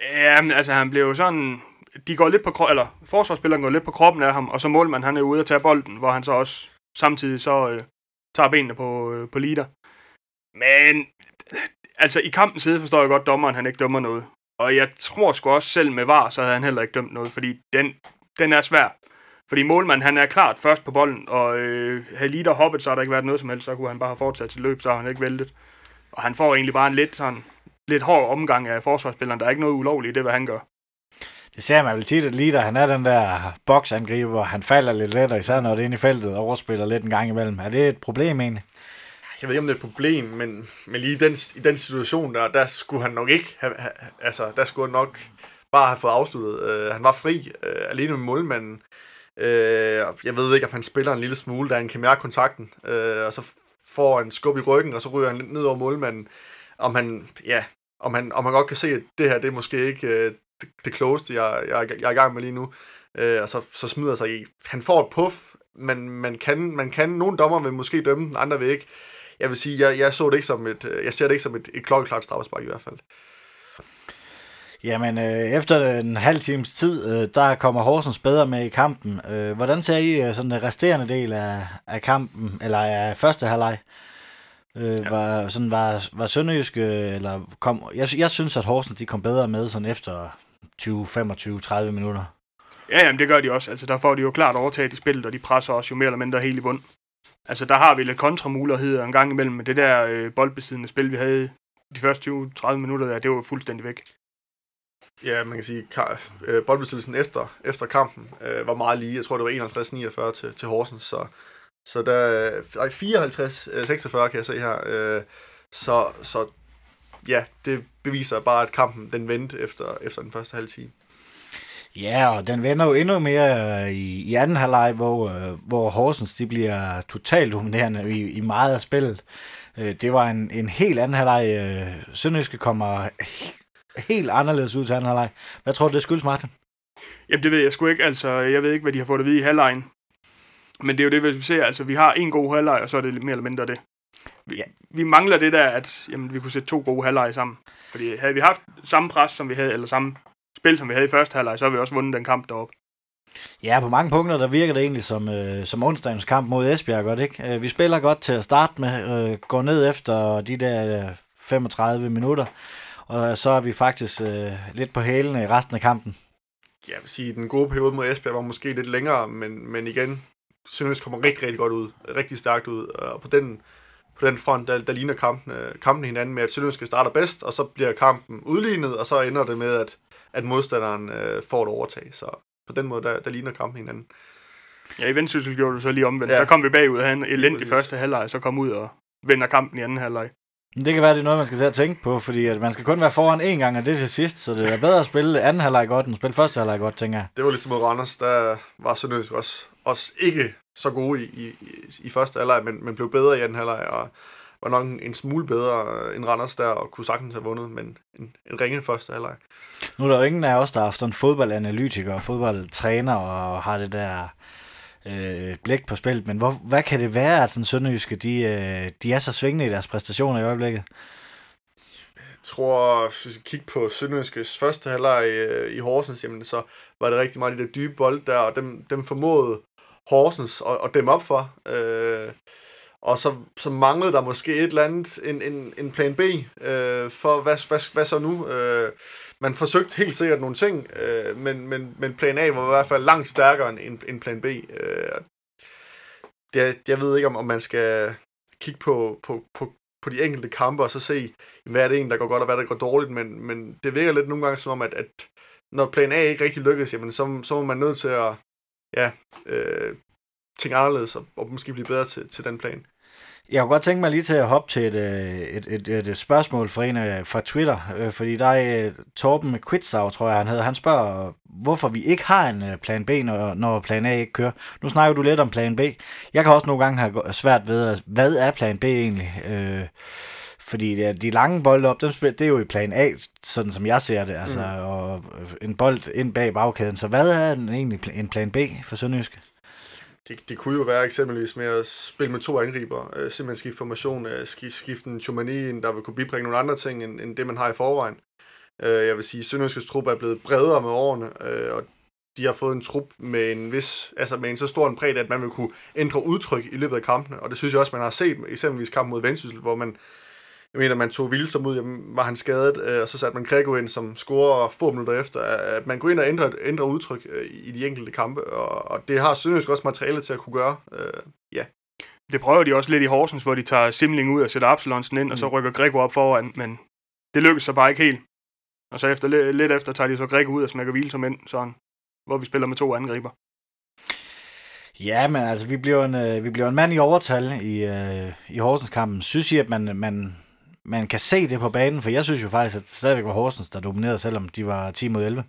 Ja, altså han blev jo sådan... De går lidt på kro- eller forsvarsspilleren går lidt på kroppen af ham, og så målmanden han er ude at tage bolden, hvor han så også samtidig så øh, tager benene på, øh, på leader. Men altså i kampen side forstår jeg godt, at dommeren han ikke dømmer noget. Og jeg tror sgu også selv med VAR, så havde han heller ikke dømt noget, fordi den, den er svær. Fordi målmanden, han er klart først på bolden, og øh, havde lige der hoppet, så har der ikke været noget som helst, så kunne han bare have fortsat til løb, så har han ikke væltet. Og han får egentlig bare en lidt sådan, lidt hård omgang af forsvarsspilleren. Der er ikke noget ulovligt i det, hvad han gør. Det ser man vel tit, at Lider, han er den der boksangriber, hvor han falder lidt let, og især når det er inde i feltet, og overspiller lidt en gang imellem. Er det et problem egentlig? Jeg ved ikke, om det er et problem, men, men lige i den, i den situation, der, der skulle han nok ikke have, have altså, der skulle han nok bare have fået afsluttet. Uh, han var fri, uh, alene med målmanden. Uh, jeg ved ikke, om han spiller en lille smule, da han kan mærke kontakten, uh, og så får en skub i ryggen, og så ryger han lidt ned over målmanden. Om han, ja, om han, om han godt kan se, at det her, det er måske ikke uh, det, det klogeste, jeg, jeg, jeg er i gang med lige nu. Uh, og så, så smider sig i. Han får et puff, men man kan, man kan, nogle dommer vil måske dømme den, andre vil ikke jeg vil sige, jeg, jeg så det ikke som et, jeg ser det ikke som et, et klokkeklart straffespark i hvert fald. Jamen, øh, efter en halv times tid, øh, der kommer Horsens bedre med i kampen. Øh, hvordan ser I øh, sådan den resterende del af, af kampen, eller af første halvleg? Øh, ja. var, sådan, var, var Sønderjysk, øh, eller kom, jeg, jeg synes, at Horsens de kom bedre med sådan efter 20, 25, 30 minutter. Ja, jamen det gør de også. Altså, der får de jo klart overtaget i spillet, og de presser også jo mere eller mindre helt i bund. Altså, der har vi lidt kontramuligheder en gang imellem, men det der øh, boldbesiddende spil, vi havde de første 20-30 minutter der, det var fuldstændig væk. Ja, man kan sige, øh, boldbesiddelsen efter, efter kampen øh, var meget lige. Jeg tror, det var 51-49 til, til Horsens, så, så der, ej, 54-46 kan jeg se her. Øh, så, så ja, det beviser bare, at kampen den vendte efter, efter den første halve time. Ja, og den vender jo endnu mere øh, i, i anden halvleg, hvor, øh, hvor Horsens de bliver totalt dominerende i, i meget af spillet. Øh, det var en, en helt anden halvleg. Sønderjyske kommer helt anderledes ud til anden halvleg. Hvad tror du, det skyldes, Martin? Jamen, det ved jeg sgu ikke. Altså, jeg ved ikke, hvad de har fået at vide i halvlejen. Men det er jo det, vi ser. Altså, vi har en god halvleg, og så er det mere eller mindre det. Vi, ja. vi mangler det der, at jamen, vi kunne sætte to gode halvleje sammen. Fordi havde vi haft samme pres, som vi havde, eller samme spil, som vi havde i første halvleg, så har vi også vundet den kamp deroppe. Ja, på mange punkter, der virker det egentlig som, øh, som onsdagens kamp mod Esbjerg, godt ikke? Øh, vi spiller godt til at starte med, øh, går ned efter de der øh, 35 minutter, og så er vi faktisk øh, lidt på hælene i resten af kampen. Ja, jeg vil sige, den gode periode mod Esbjerg var måske lidt længere, men, men igen, Sønderjysk kommer rigtig, rigtig godt ud, rigtig stærkt ud, og på den, på den front, der, der ligner kampen, kampen hinanden med, at Sønderjysk starter bedst, og så bliver kampen udlignet, og så ender det med, at at modstanderen øh, får et overtag. Så på den måde, der, der ligner kampen hinanden. Ja, i Vendsyssel gjorde det så lige omvendt. Ja. Der kom vi bagud af en elendig første halvleg, så kom ud og vender kampen i anden halvleg. Det kan være, det er noget, man skal til at tænke på, fordi at man skal kun være foran en gang, og det til sidst, så det er bedre at spille anden halvleg godt, end at spille første halvleg godt, tænker jeg. Det var ligesom mod Randers, der var Sønderjysk også, også ikke så gode i, i, i første halvleg, men, men blev bedre i anden halvleg, og var nok en, en smule bedre end Randers der, og kunne sagtens have vundet, men en, en ringe første halvleg. Nu er der jo ingen af os, der har haft sådan fodboldanalytiker og fodboldtræner og har det der øh, blik på spillet, men hvor, hvad kan det være, at sådan Sønderjyske, de, øh, de er så svingende i deres præstationer i øjeblikket? Jeg tror, hvis vi kigger på Sønderjyskes første halvleg i, i Horsens, jamen, så var det rigtig meget de der dybe bold der, og dem, dem formåede Horsens og, og dem op for. Øh, og så, så manglede der måske et eller andet, en, en, en plan B, øh, for hvad, hvad, hvad så nu? Øh, man forsøgte helt sikkert nogle ting, øh, men, men, men plan A var i hvert fald langt stærkere end, end plan B. Øh, det, jeg ved ikke, om, om man skal kigge på, på, på, på de enkelte kampe og så se, hvad er det en, der går godt og hvad der går dårligt, men, men det virker lidt nogle gange som om, at, at når plan A ikke rigtig lykkes, jamen, så, så må man nødt til at ja, øh, tænke anderledes og, og måske blive bedre til, til den plan. Jeg kunne godt tænke mig lige til at hoppe til et, øh, et, et, et, et spørgsmål fra en øh, fra Twitter, øh, fordi der er Torben Quitsau, tror jeg han hedder, han spørger, hvorfor vi ikke har en plan B, når, når plan A ikke kører. Nu snakker du lidt om plan B. Jeg kan også nogle gange have svært ved, at, hvad er plan B egentlig? Øh, fordi de lange bolde op, dem spiller, det er jo i plan A, sådan som jeg ser det, altså, mm. og en bold ind bag bagkæden. Så hvad er den egentlig en plan B for Sønderjyske? Det, det kunne jo være eksempelvis med at spille med to angriber, øh, simpelthen skifte formation, øh, skifte en Chumani ind, der vil kunne bibringe nogle andre ting, end, end det man har i forvejen. Øh, jeg vil sige, at Sønderjyskes trup er blevet bredere med årene, øh, og de har fået en trup med en vis, altså med en så stor en bredde, at man vil kunne ændre udtryk i løbet af kampene, og det synes jeg også, man har set, eksempelvis kampen mod Vendsyssel, hvor man jeg mener, man tog Vilsom ud, jamen, var han skadet, øh, og så satte man Grego ind, som scorer få minutter efter. At man går ind og ændrer, ændrer udtryk øh, i de enkelte kampe, og, og det har Sønderjysk også materiale til at kunne gøre. Øh, ja. Det prøver de også lidt i Horsens, hvor de tager Simling ud og sætter Absalonsen ind, mm. og så mm. rykker Grego op foran, men det lykkes så bare ikke helt. Og så efter, lidt efter tager de så Grego ud og smækker Vilsom ind, sådan, hvor vi spiller med to angriber. Ja, men altså, vi bliver en, øh, vi bliver en mand i overtal i, øh, i Horsens kampen. Synes I, at man, man, man kan se det på banen, for jeg synes jo faktisk, at det stadigvæk var Horsens, der dominerede, selvom de var 10 mod 11.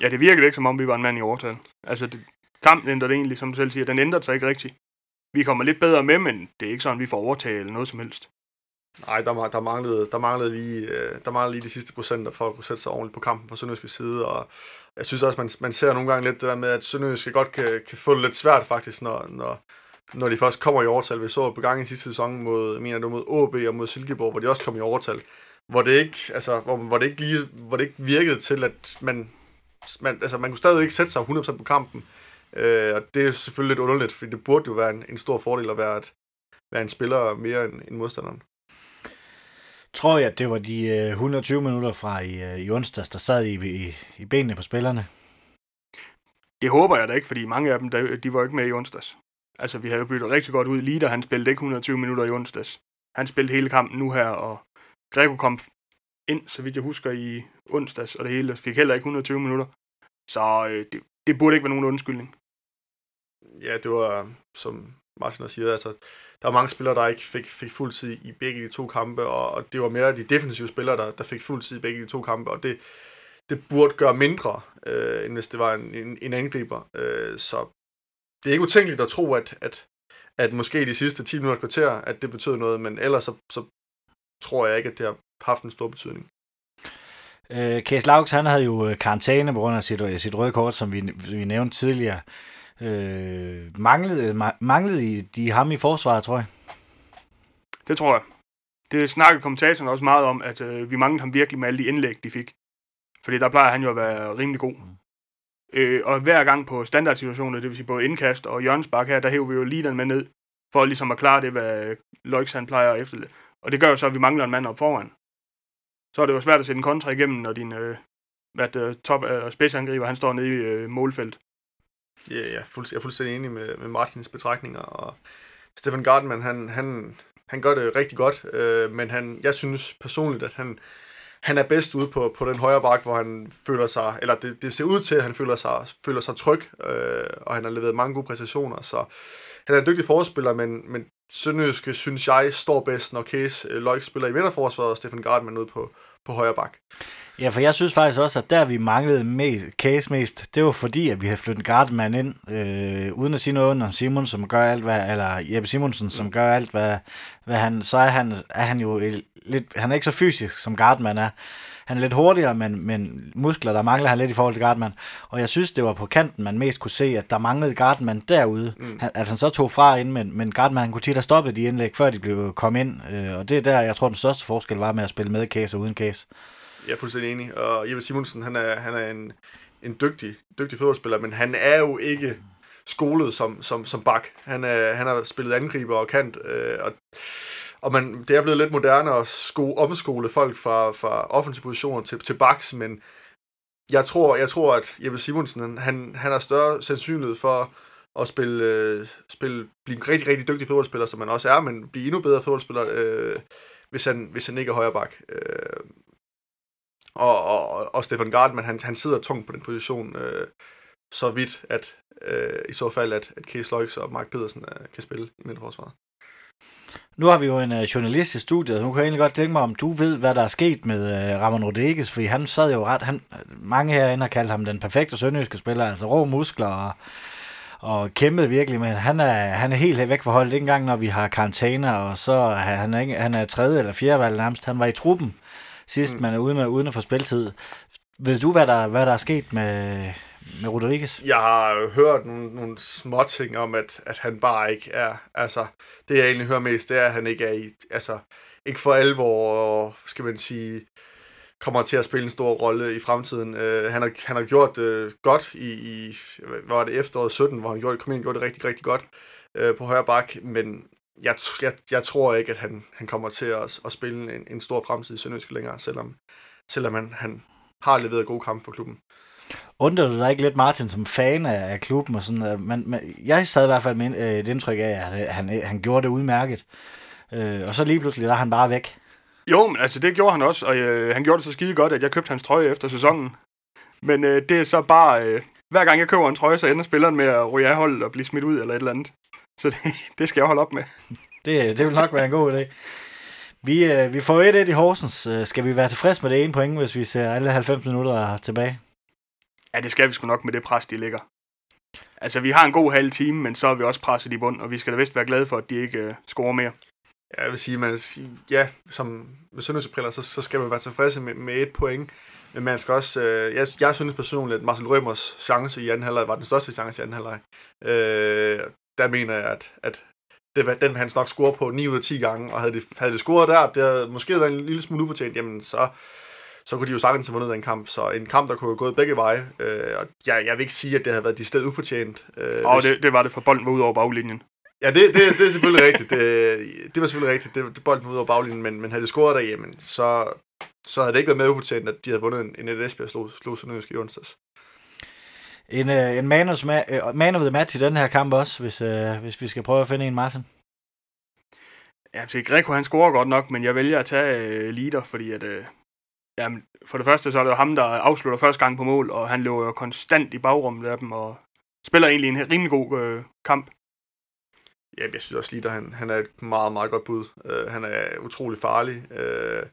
Ja, det virkede ikke, som om vi var en mand i overtal. Altså, det, kampen ændrede egentlig, som du selv siger, den ændrede sig ikke rigtigt. Vi kommer lidt bedre med, men det er ikke sådan, vi får overtag eller noget som helst. Nej, der, der, manglede, der, manglede lige, øh, der manglede lige de sidste procenter for at kunne sætte sig ordentligt på kampen fra Sønderjyske side, og jeg synes også, man, man ser nogle gange lidt det der med, at Sønderjyske godt kan, kan få det lidt svært faktisk, når, når, når de først kommer i overtal. Vi så på gang i sidste sæson mod, mener du, mod AB og mod Silkeborg, hvor de også kom i overtal. Hvor det ikke, altså, hvor, hvor det ikke, lige, hvor det ikke virkede til, at man, man, altså, man kunne stadig ikke sætte sig 100% på kampen. Øh, og det er selvfølgelig lidt underligt, fordi det burde jo være en, en stor fordel at være, et, være en spiller mere end, end modstanderen. Tror jeg, at det var de 120 øh, minutter fra i, øh, i onsdags, der sad i, i, i benene på spillerne? Det håber jeg da ikke, fordi mange af dem, de var ikke med i onsdags. Altså, vi har jo byttet rigtig godt ud. Lider, han spillede ikke 120 minutter i onsdags. Han spillede hele kampen nu her, og Grego kom ind, så vidt jeg husker, i onsdags, og det hele fik heller ikke 120 minutter. Så øh, det, det burde ikke være nogen undskyldning. Ja, det var, som Martin siger, altså, der var mange spillere, der ikke fik, fik fuld tid i begge de to kampe, og, og det var mere de defensive spillere, der, der fik fuld tid i begge de to kampe, og det, det burde gøre mindre, øh, end hvis det var en, en, en angriber. Øh, så det er ikke utænkeligt at tro, at, at, at måske de sidste 10 minutter kvarter, at det betød noget, men ellers så, så tror jeg ikke, at det har haft en stor betydning. Øh, Kæs Lauks, han havde jo øh, karantæne på grund af sit, øh, sit røde kort, som vi, vi nævnte tidligere. Øh, manglede, manglede I de ham i forsvaret, tror jeg? Det tror jeg. Det snakkede kommentatoren også meget om, at øh, vi manglede ham virkelig med alle de indlæg, de fik. Fordi der plejer han jo at være rimelig god. Mm. Øh, og hver gang på standardsituationer, det vil sige både indkast og hjørnespark her, der hæver vi jo lige den med ned, for ligesom at klare det, hvad Loix han plejer at efterlade. Og det gør jo så, at vi mangler en mand op foran. Så er det jo svært at sætte en kontra igennem, når din øh, hvad top øh, spidsangriber, han står nede i øh, målfelt. Ja, jeg er, fuldstændig, jeg er fuldstændig enig med, med Martins betragtninger, og Stefan Gardman, han, han, han gør det rigtig godt, øh, men han, jeg synes personligt, at han, han er bedst ude på, på den højre bak, hvor han føler sig, eller det, det ser ud til, at han føler sig, føler sig tryg, øh, og han har leveret mange gode præstationer, så han er en dygtig forspiller, men, men Sønderjyske, synes jeg, står bedst, når Case øh, Løg spiller i vinderforsvaret, og Stefan Gardman ude på, på højre bak. Ja, for jeg synes faktisk også, at der vi manglede mest, case mest, det var fordi, at vi havde flyttet Gardman ind, øh, uden at sige noget om Simon, som gør alt, hvad, eller Jeppe Simonsen, som mm. gør alt, hvad, hvad han, så er han, er han jo lidt, han er ikke så fysisk, som Gardman er. Han er lidt hurtigere, men, men muskler, der mangler han lidt i forhold til Gardman. Og jeg synes, det var på kanten, man mest kunne se, at der manglede Gardman derude. Mm. Han, at han så tog fra ind, men, men Gardman han kunne tit have stoppet de indlæg, før de blev kom ind. Øh, og det er der, jeg tror, den største forskel var med at spille med case og uden case. Jeg er fuldstændig enig. Og Jeppe Simonsen, han er, han er en, en dygtig, dygtig fodboldspiller, men han er jo ikke skolet som, som, som bak. Han, er, han har spillet angriber og kant, øh, og, og man, det er blevet lidt moderne at sko, omskole folk fra, fra offentlige positioner til, til baks, men jeg tror, jeg tror, at Jeppe Simonsen, han, han har større sandsynlighed for at spille, øh, spille, blive en rigtig, rigtig dygtig fodboldspiller, som han også er, men blive endnu bedre fodboldspiller, øh, hvis, han, hvis han ikke er højre bak. Øh, og, og, og Stefan Gardman, han, han sidder tungt på den position, øh, så vidt, at øh, i så fald, at, at Case Loix og Mark Pedersen øh, kan spille i midterforsvaret. Nu har vi jo en uh, journalist i studiet, og nu kan jeg egentlig godt tænke mig, om du ved, hvad der er sket med uh, Ramon Rodriguez, fordi han sad jo ret, han, mange herinde har kaldt ham den perfekte sønderjyske spiller, altså rå muskler og, og kæmpede virkelig, men han er, han er helt væk fra holdet, ikke engang når vi har karantæner, og så er han, ikke, han er tredje eller fjerde valg nærmest, han var i truppen sidst, mm. men uden, uden at få spiltid. Ved du, hvad der, hvad der er sket med, med Rodriguez? Jeg har hørt nogle, nogle små ting om, at, at han bare ikke er, altså, det jeg egentlig hører mest, det er, at han ikke er i, altså, ikke for alvor, skal man sige, kommer til at spille en stor rolle i fremtiden. Uh, han, har, han har gjort det uh, godt i, i, hvad var det, efteråret 17, hvor han gjorde, kom ind og gjorde det rigtig, rigtig godt uh, på højre bak, men jeg, jeg, jeg tror ikke, at han, han kommer til at, at spille en, en stor fremtid i Sønderjysk længere, selvom, selvom han, han har leveret gode kampe for klubben. Undrer du dig ikke lidt, Martin, som fan af, af klubben? Og sådan, men, men, jeg sad i hvert fald med øh, et indtryk af, at han, han, han gjorde det udmærket. Øh, og så lige pludselig, der er han bare væk. Jo, men altså det gjorde han også, og øh, han gjorde det så skide godt, at jeg købte hans trøje efter sæsonen. Men øh, det er så bare, øh, hver gang jeg køber en trøje, så ender spilleren med at ryge af holdet og blive smidt ud eller et eller andet. Så det, det skal jeg holde op med. Det, det vil nok være en god idé. Vi, øh, vi får et i Horsens. Øh, skal vi være tilfreds med det ene point, hvis vi ser alle 90 minutter tilbage? Ja, det skal vi sgu nok med det pres, de ligger. Altså, vi har en god halv time, men så er vi også presset i bund, og vi skal da vist være glade for, at de ikke øh, scorer mere. Ja, jeg vil sige, man, ja, som med Sønderjyske så, så skal man være tilfredse med, med et point. Men man skal også, øh, jeg, jeg synes personligt, at Marcel Rømers chance i anden halvleg var den største chance i anden halvleg. Øh, der mener jeg, at, at det, den han nok score på 9 ud af 10 gange, og havde det, havde det scoret der, det havde måske været en lille smule ufortjent, jamen så, så kunne de jo sagtens have vundet den kamp. Så en kamp, der kunne have gået begge veje. Øh, og jeg, jeg vil ikke sige, at det havde været de sted ufortjent. Øh, og hvis... det, det var det, for bolden var ud over baglinjen. Ja, det, det, det er selvfølgelig rigtigt. Det, det var selvfølgelig rigtigt. Det, det bolden var ud over baglinjen, men, men havde det scoret der, jamen, så, så havde det ikke været med ufortjent, at de havde vundet en, en et Esbjerg slog, slog Sønderjysk i onsdags. En, uh, en man, of, uh, man of the match i den her kamp også, hvis, uh, hvis vi skal prøve at finde en, Martin. Ja, så Greco han scorer godt nok, men jeg vælger at tage uh, leader, fordi at, uh, jamen, for det første så er det jo ham, der afslutter første gang på mål, og han løber jo konstant i bagrummet af dem, og spiller egentlig en rimelig god øh, kamp. Ja, jeg synes også, at han, han er et meget, meget godt bud. Uh, han er utrolig farlig. Uh,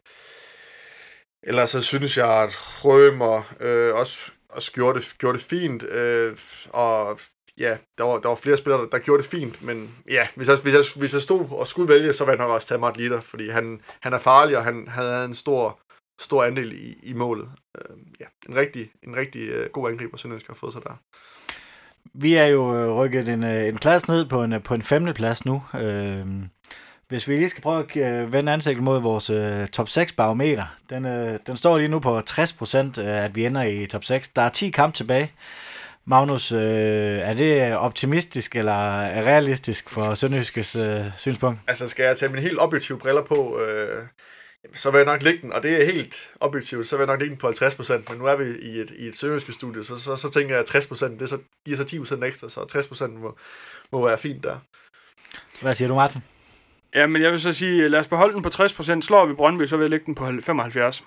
ellers så synes jeg, at Rømer uh, også, også gjorde, det, gjorde det fint. Uh, og ja, der var, der var flere spillere, der, der gjorde det fint, men ja, hvis jeg, hvis jeg, hvis jeg stod og skulle vælge, så ville jeg nok også tage Martin Litter, fordi han, han er farlig, og han, han havde en stor, stor andel i, i målet. Uh, ja, en rigtig, en rigtig uh, god angriber, Sønderjysk har fået sig der. Vi er jo øh, rykket en, en plads ned på en, på en femte plads nu. Uh, hvis vi lige skal prøve at vende ansigtet mod vores uh, top 6 barometer, den, uh, den står lige nu på 60%, uh, at vi ender i top 6. Der er 10 kampe tilbage. Magnus, øh, er det optimistisk eller realistisk for Sønderjyskes øh, synspunkt? Altså, skal jeg tage mine helt objektive briller på, øh, så vil jeg nok lægge den, og det er helt objektivt, så vil jeg nok lægge den på 50%, men nu er vi i et, i et sønderjyske studie, så, så, så tænker jeg, at 60%, det så, giver så 10% ekstra, så 60% må, må være fint der. Hvad siger du, Martin? Ja, men jeg vil så sige, lad os beholde den på 60%. Slår vi Brøndby, så vil jeg lægge den på 75.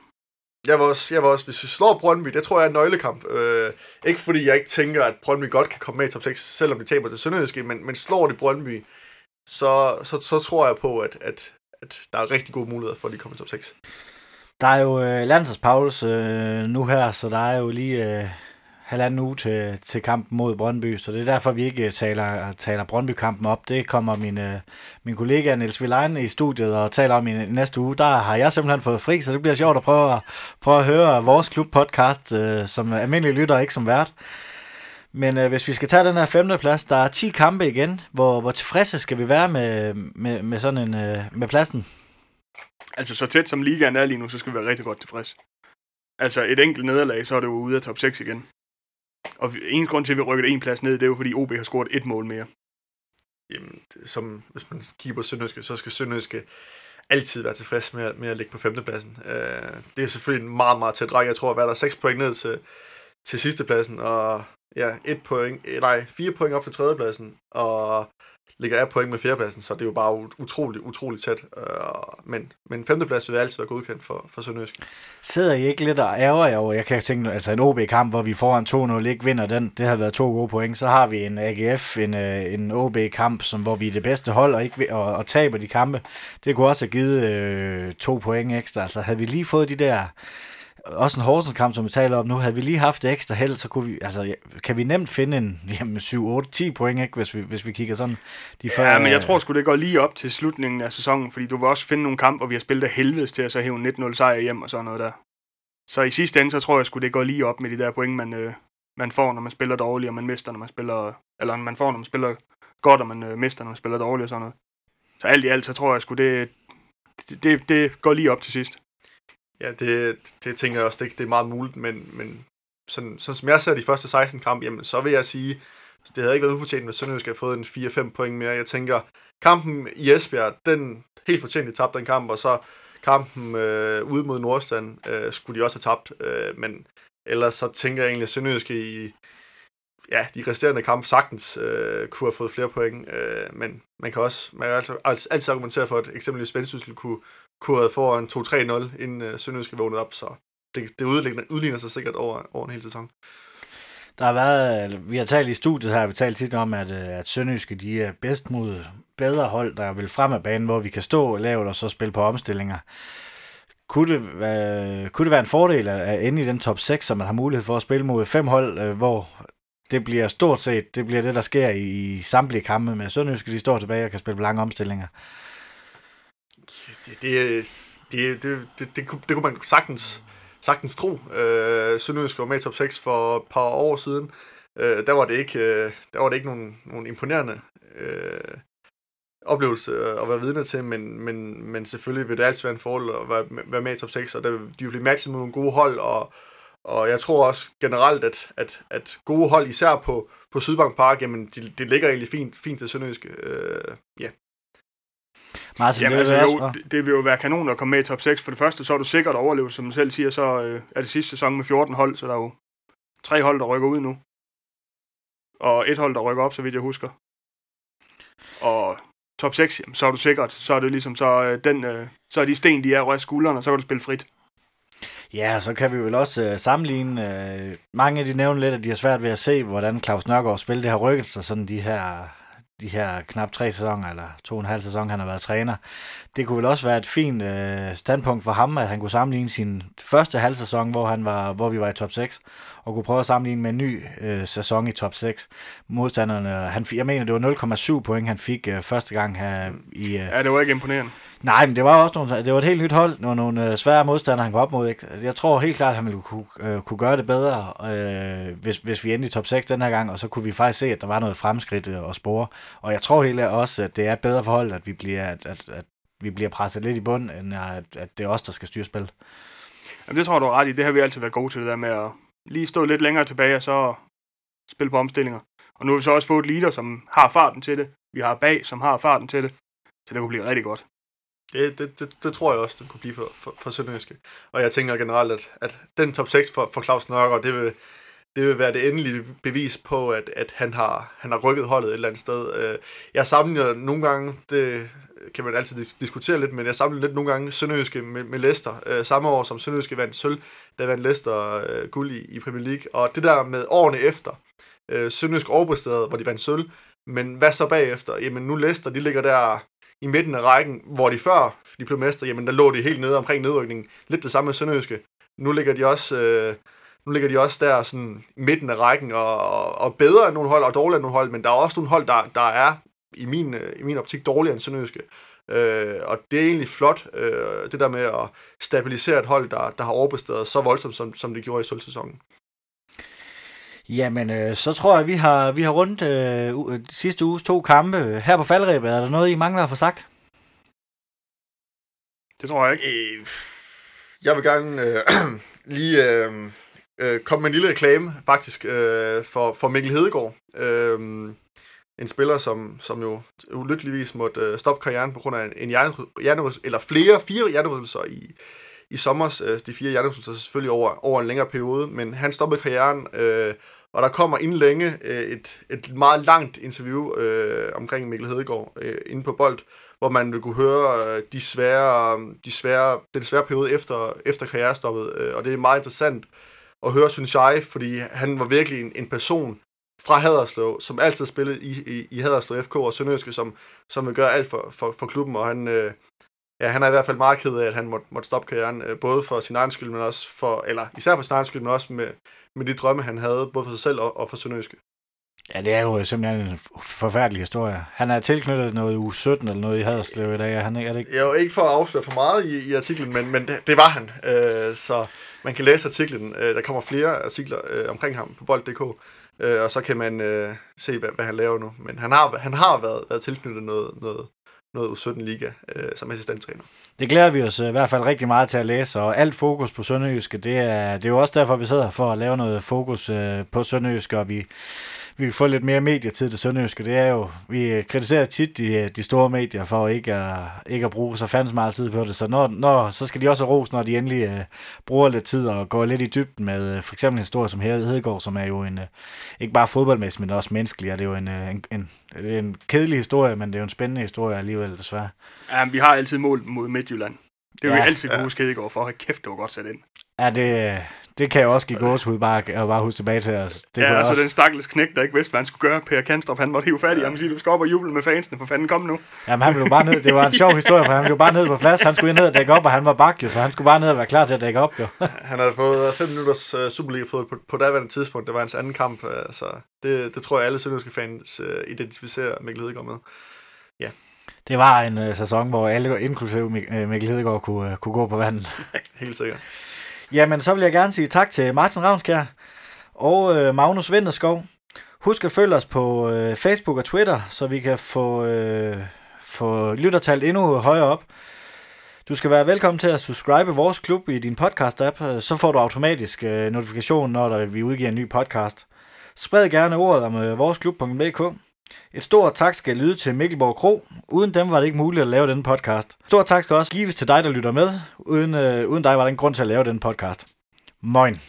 Jeg var også, jeg var også hvis vi slår Brøndby, det tror jeg er en nøglekamp. Øh, ikke fordi jeg ikke tænker, at Brøndby godt kan komme med i top 6, selvom de taber til Sønderjyske, men, men slår de Brøndby, så, så, så tror jeg på, at, at, at der er rigtig gode muligheder for, at de kommer i top 6. Der er jo øh, Pauls øh, nu her, så der er jo lige øh, halvanden uge til, til kampen mod Brøndby, så det er derfor, vi ikke øh, taler, taler Brøndby-kampen op. Det kommer min, øh, min kollega Niels Vilein i studiet og taler om i næste uge. Der har jeg simpelthen fået fri, så det bliver sjovt at prøve at, prøve at høre vores klubpodcast øh, som almindelig lytter, ikke som vært. Men øh, hvis vi skal tage den her femte plads, der er 10 kampe igen. Hvor, hvor tilfredse skal vi være med, med, med sådan en øh, med pladsen? Altså så tæt som ligaen er lige nu, så skal vi være rigtig godt tilfreds. Altså et enkelt nederlag, så er det jo ude af top 6 igen. Og en grund til, at vi rykker en plads ned, det er jo, fordi OB har scoret et mål mere. Jamen, som, hvis man kigger på Sønderjyske, så skal Sønderjyske altid være tilfreds med, med at ligge på femtepladsen. Øh, det er selvfølgelig en meget, meget tæt række. Jeg tror, at der er 6 point ned til, til sidstepladsen, og ja, et point, nej, fire point op til tredjepladsen, og ligger af point med fjerdepladsen, så det er jo bare utroligt, utroligt tæt. Øh, men, men femteplads vil altid være godkendt for, for Sønderjysk. Sidder I ikke lidt og ærger jer over, jeg kan tænke, altså en OB-kamp, hvor vi foran 2-0 ikke vinder den, det har været to gode point, så har vi en AGF, en, øh, en OB-kamp, som, hvor vi er det bedste hold og, ikke, og, og taber de kampe. Det kunne også have givet øh, to point ekstra, altså havde vi lige fået de der også en Horsens kamp, som vi taler om nu, havde vi lige haft det ekstra held, så kunne vi, altså, kan vi nemt finde en jamen, 7, 8, 10 point, ikke, hvis, vi, hvis vi kigger sådan de før, Ja, men jeg tror sgu, det går lige op til slutningen af sæsonen, fordi du vil også finde nogle kampe, hvor vi har spillet af helvedes til at så hæve 19-0 sejr hjem og sådan noget der. Så i sidste ende, så tror jeg sgu, det går lige op med de der point, man, øh, man får, når man spiller dårligt, og man mister, når man spiller, eller man får, når man spiller godt, og man øh, mister, når man spiller dårligt og sådan noget. Så alt i alt, så tror jeg sgu, det, det, det, det går lige op til sidst. Ja, det, det tænker jeg også, det, det er meget muligt, men, men sådan, sådan som jeg ser de første 16 kampe, jamen, så vil jeg sige, det havde ikke været ufortjent, hvis Sønderjysk havde fået en 4-5 point mere. Jeg tænker, kampen i Esbjerg, den helt fortjent, de tabte den kamp, og så kampen øh, ude mod Nordstand, øh, skulle de også have tabt. Øh, men ellers så tænker jeg egentlig, at Sønderjysk i ja, de resterende kampe sagtens øh, kunne have fået flere point. Øh, men man kan også man kan altså, altså altid argumentere for, at eksempelvis Vendsyssel kunne, kunne have foran 2-3-0, inden øh, Sønderjysk vågnet op, så det, det udligner, udligner sig sikkert over, over en hel sæson. Der har været, øh, vi har talt i studiet her, vi har talt tit om, at, øh, at Sønderjyske de er bedst mod bedre hold, der vil frem af banen, hvor vi kan stå lavt og så spille på omstillinger. Kunne det, være, kunne det være en fordel at ende i den top 6, så man har mulighed for at spille mod fem hold, øh, hvor det bliver stort set, det bliver det, der sker i, i samtlige kampe med Sønderjyske, de står tilbage og kan spille på lange omstillinger det, det, det, det, det, det, det kunne man sagtens, sagtens tro. Øh, Sønderjysk var med i top 6 for et par år siden. Øh, der var det ikke, øh, der var det ikke nogen, nogen imponerende øh, oplevelse at være vidne til, men, men, men selvfølgelig vil det altid være en fordel at være, være med i top 6, og der, de vil blive matchet mod nogle gode hold, og, og jeg tror også generelt, at, at, at gode hold, især på, på Sydbank Park, jamen, det de ligger egentlig fint, fint til Sønderjyske. Øh, ja. Martin, Jamen, det, altså, jo, det, det vil jo være kanon at komme med i top 6. For det første, så er du sikkert overlevet, som du selv siger, så øh, er det sidste sæson med 14 hold, så der er jo tre hold, der rykker ud nu. Og et hold, der rykker op, så vidt jeg husker. Og top 6, jamen, så er du sikkert, så er det ligesom, så, øh, den, øh, så er de sten, de er røst skuldrene, og så kan du spille frit. Ja, så kan vi vel også øh, sammenligne. Øh, mange af de nævner lidt, at de har svært ved at se, hvordan Claus Nørgaard spiller det her rykket sig, sådan de her de her knap tre sæsoner, eller to og en halv sæson, han har været træner. Det kunne vel også være et fint øh, standpunkt for ham, at han kunne sammenligne sin første halv sæson, hvor, han var, hvor vi var i top 6, og kunne prøve at sammenligne med en ny øh, sæson i top 6. Modstanderne, han, jeg mener, det var 0,7 point, han fik øh, første gang her i... Øh, ja, det var ikke imponerende. Nej, men det var også nogle, det var et helt nyt hold, nogle, nogle svære modstandere, han kom op mod. Ikke? Altså, jeg tror helt klart, at han ville kunne, øh, kunne gøre det bedre, øh, hvis, hvis vi endte i top 6 den her gang, og så kunne vi faktisk se, at der var noget fremskridt øh, og spore. Og jeg tror helt også, at det er bedre forhold, at vi bliver, at, at, at vi bliver presset lidt i bund, end at, at det er os, der skal styre spil. Jamen, det tror du er ret i. Det har vi altid været gode til, det der med at lige stå lidt længere tilbage, og så spille på omstillinger. Og nu har vi så også fået et leader, som har farten til det. Vi har bag, som har farten til det. Så det kunne blive rigtig godt. Det, det, det, det tror jeg også, det kunne blive for, for, for Sønderjyske. Og jeg tænker generelt, at, at den top 6 for, for Claus Nørgaard, det vil, det vil være det endelige bevis på, at, at han, har, han har rykket holdet et eller andet sted. Øh, jeg sammenligner nogle gange, det kan man altid diskutere lidt, men jeg sammenligner lidt nogle gange Sønderjyske med, med Leicester. Øh, samme år som Sønderjyske vandt sølv, der vandt Leicester øh, guld i, i Premier League. Og det der med årene efter, øh, Sønderjysk overpræsterede, hvor de vandt sølv, men hvad så bagefter? Jamen nu Leicester, de ligger der i midten af rækken, hvor de før de blev mester, jamen der lå de helt nede omkring nedrykningen. Lidt det samme med Sønderjyske. Nu ligger de også, øh, nu ligger de også der sådan i midten af rækken, og, og, og bedre end nogle hold, og dårligere end nogle hold, men der er også nogle hold, der, der er i min, øh, i min optik dårligere end Sønderjyske. Øh, og det er egentlig flot, øh, det der med at stabilisere et hold, der, der har overbestået så voldsomt, som, som det gjorde i sølvsæsonen. Jamen, øh, så tror jeg, vi har, vi har rundt øh, sidste uges to kampe. Her på faldrebet, er der noget, I mangler at få sagt? Det tror jeg ikke. Øh, jeg vil gerne øh, lige øh, øh, komme med en lille reklame, faktisk, øh, for, for Mikkel Hedegaard. Øh, en spiller, som, som jo ulykkeligvis måtte øh, stoppe karrieren på grund af en hjernerystelse, eller flere, fire hjernerystelser i, i sommer. Øh, de fire hjernerystelser selvfølgelig over, over en længere periode, men han stoppede karrieren, øh, Og der kommer inden længe øh, et, et meget langt interview øh, omkring Mikkel Hedegaard øh, inde på Bold, hvor man vil kunne høre øh, de svære, de svære, den svære periode efter, efter karrierestoppet. Øh, og det er meget interessant at høre, synes jeg, fordi han var virkelig en, en person fra Haderslev, som altid spillede i, i, i Haderslev FK og Sønderjyske, som, som vil gøre alt for, for, for klubben, og han, øh, ja, han er i hvert fald meget ked af, at han måtte, måtte stoppe karrieren, øh, både for sin egen skyld, men også for, eller især for sin egen skyld, men også med, med de drømme, han havde, både for sig selv og, og for Sønderjyske. Ja, det er jo simpelthen en forfærdelig historie. Han er tilknyttet noget u 17 eller noget i Haderslev i dag, er han ikke? Er det ikke? Er jo ikke for at afsløre for meget i, i artiklen, men, men det, det var han. Øh, så man kan læse artiklen. Øh, der kommer flere artikler øh, omkring ham på bold.dk, øh, og så kan man øh, se, hvad, hvad han laver nu. Men han har, han har været, været tilknyttet noget, noget, noget U17-liga øh, som assistenttræner. Det glæder vi os øh, i hvert fald rigtig meget til at læse, og alt fokus på Sønderjyske, det er, det er jo også derfor, vi sidder for at lave noget fokus øh, på Sønderjyske, og vi, vi kan få lidt mere medietid til Sønderjyske. Det er jo, vi kritiserer tit de, de store medier for ikke at, ikke at bruge så fandens meget tid på det, så, når, når, så skal de også ros, når de endelig uh, bruger lidt tid og går lidt i dybden med uh, for eksempel en historie som Hedegaard, som er jo en, uh, ikke bare fodboldmæssig, men også menneskelig, og det er jo en, uh, en, en, det er en kedelig historie, men det er jo en spændende historie alligevel, desværre. Ja, vi har altid mål mod Midtjylland. Det er ja, vi altid kunne ja. Hedegaard for. Kæft, det var godt sat ind. Ja, det, det kan jeg også give gåshud bare, at bare huske tilbage til os. Det ja, altså også... den stakkels knæk, der ikke vidste, hvad han skulle gøre. Per Kanstrup, han måtte hive fat i ham og sige, du skal op og juble med fansene, for fanden kom nu. Jamen, han blev bare ned. Det var en sjov historie, for han blev bare ned på plads. Han skulle ned og dække op, og han var bak jo, så han skulle bare ned og være klar til at dække op jo. han havde fået 5 minutters uh, Superliga-fodbold på, på daværende tidspunkt. Det var hans anden kamp, uh, så det, det tror jeg alle sønderjyske fans uh, identificerer Mikkel Hedegaard med. Ja. Det var en uh, sæson, hvor alle, inklusive Mikkel Hedegaard, kunne, uh, kunne gå på vandet. Helt sikkert. Jamen, så vil jeg gerne sige tak til Martin Ravnskjær og øh, Magnus Vinterskov. Husk at følge os på øh, Facebook og Twitter, så vi kan få, øh, få lyttertallet endnu højere op. Du skal være velkommen til at subscribe vores klub i din podcast-app, øh, så får du automatisk øh, notifikation, når der, vi udgiver en ny podcast. Spred gerne ordet om øh, voresklub.dk. Et stort tak skal lyde til Mikkelborg Kro. Uden dem var det ikke muligt at lave denne podcast. Stort tak skal også gives til dig, der lytter med. Uden, øh, uden dig var der ingen grund til at lave den podcast. Moin.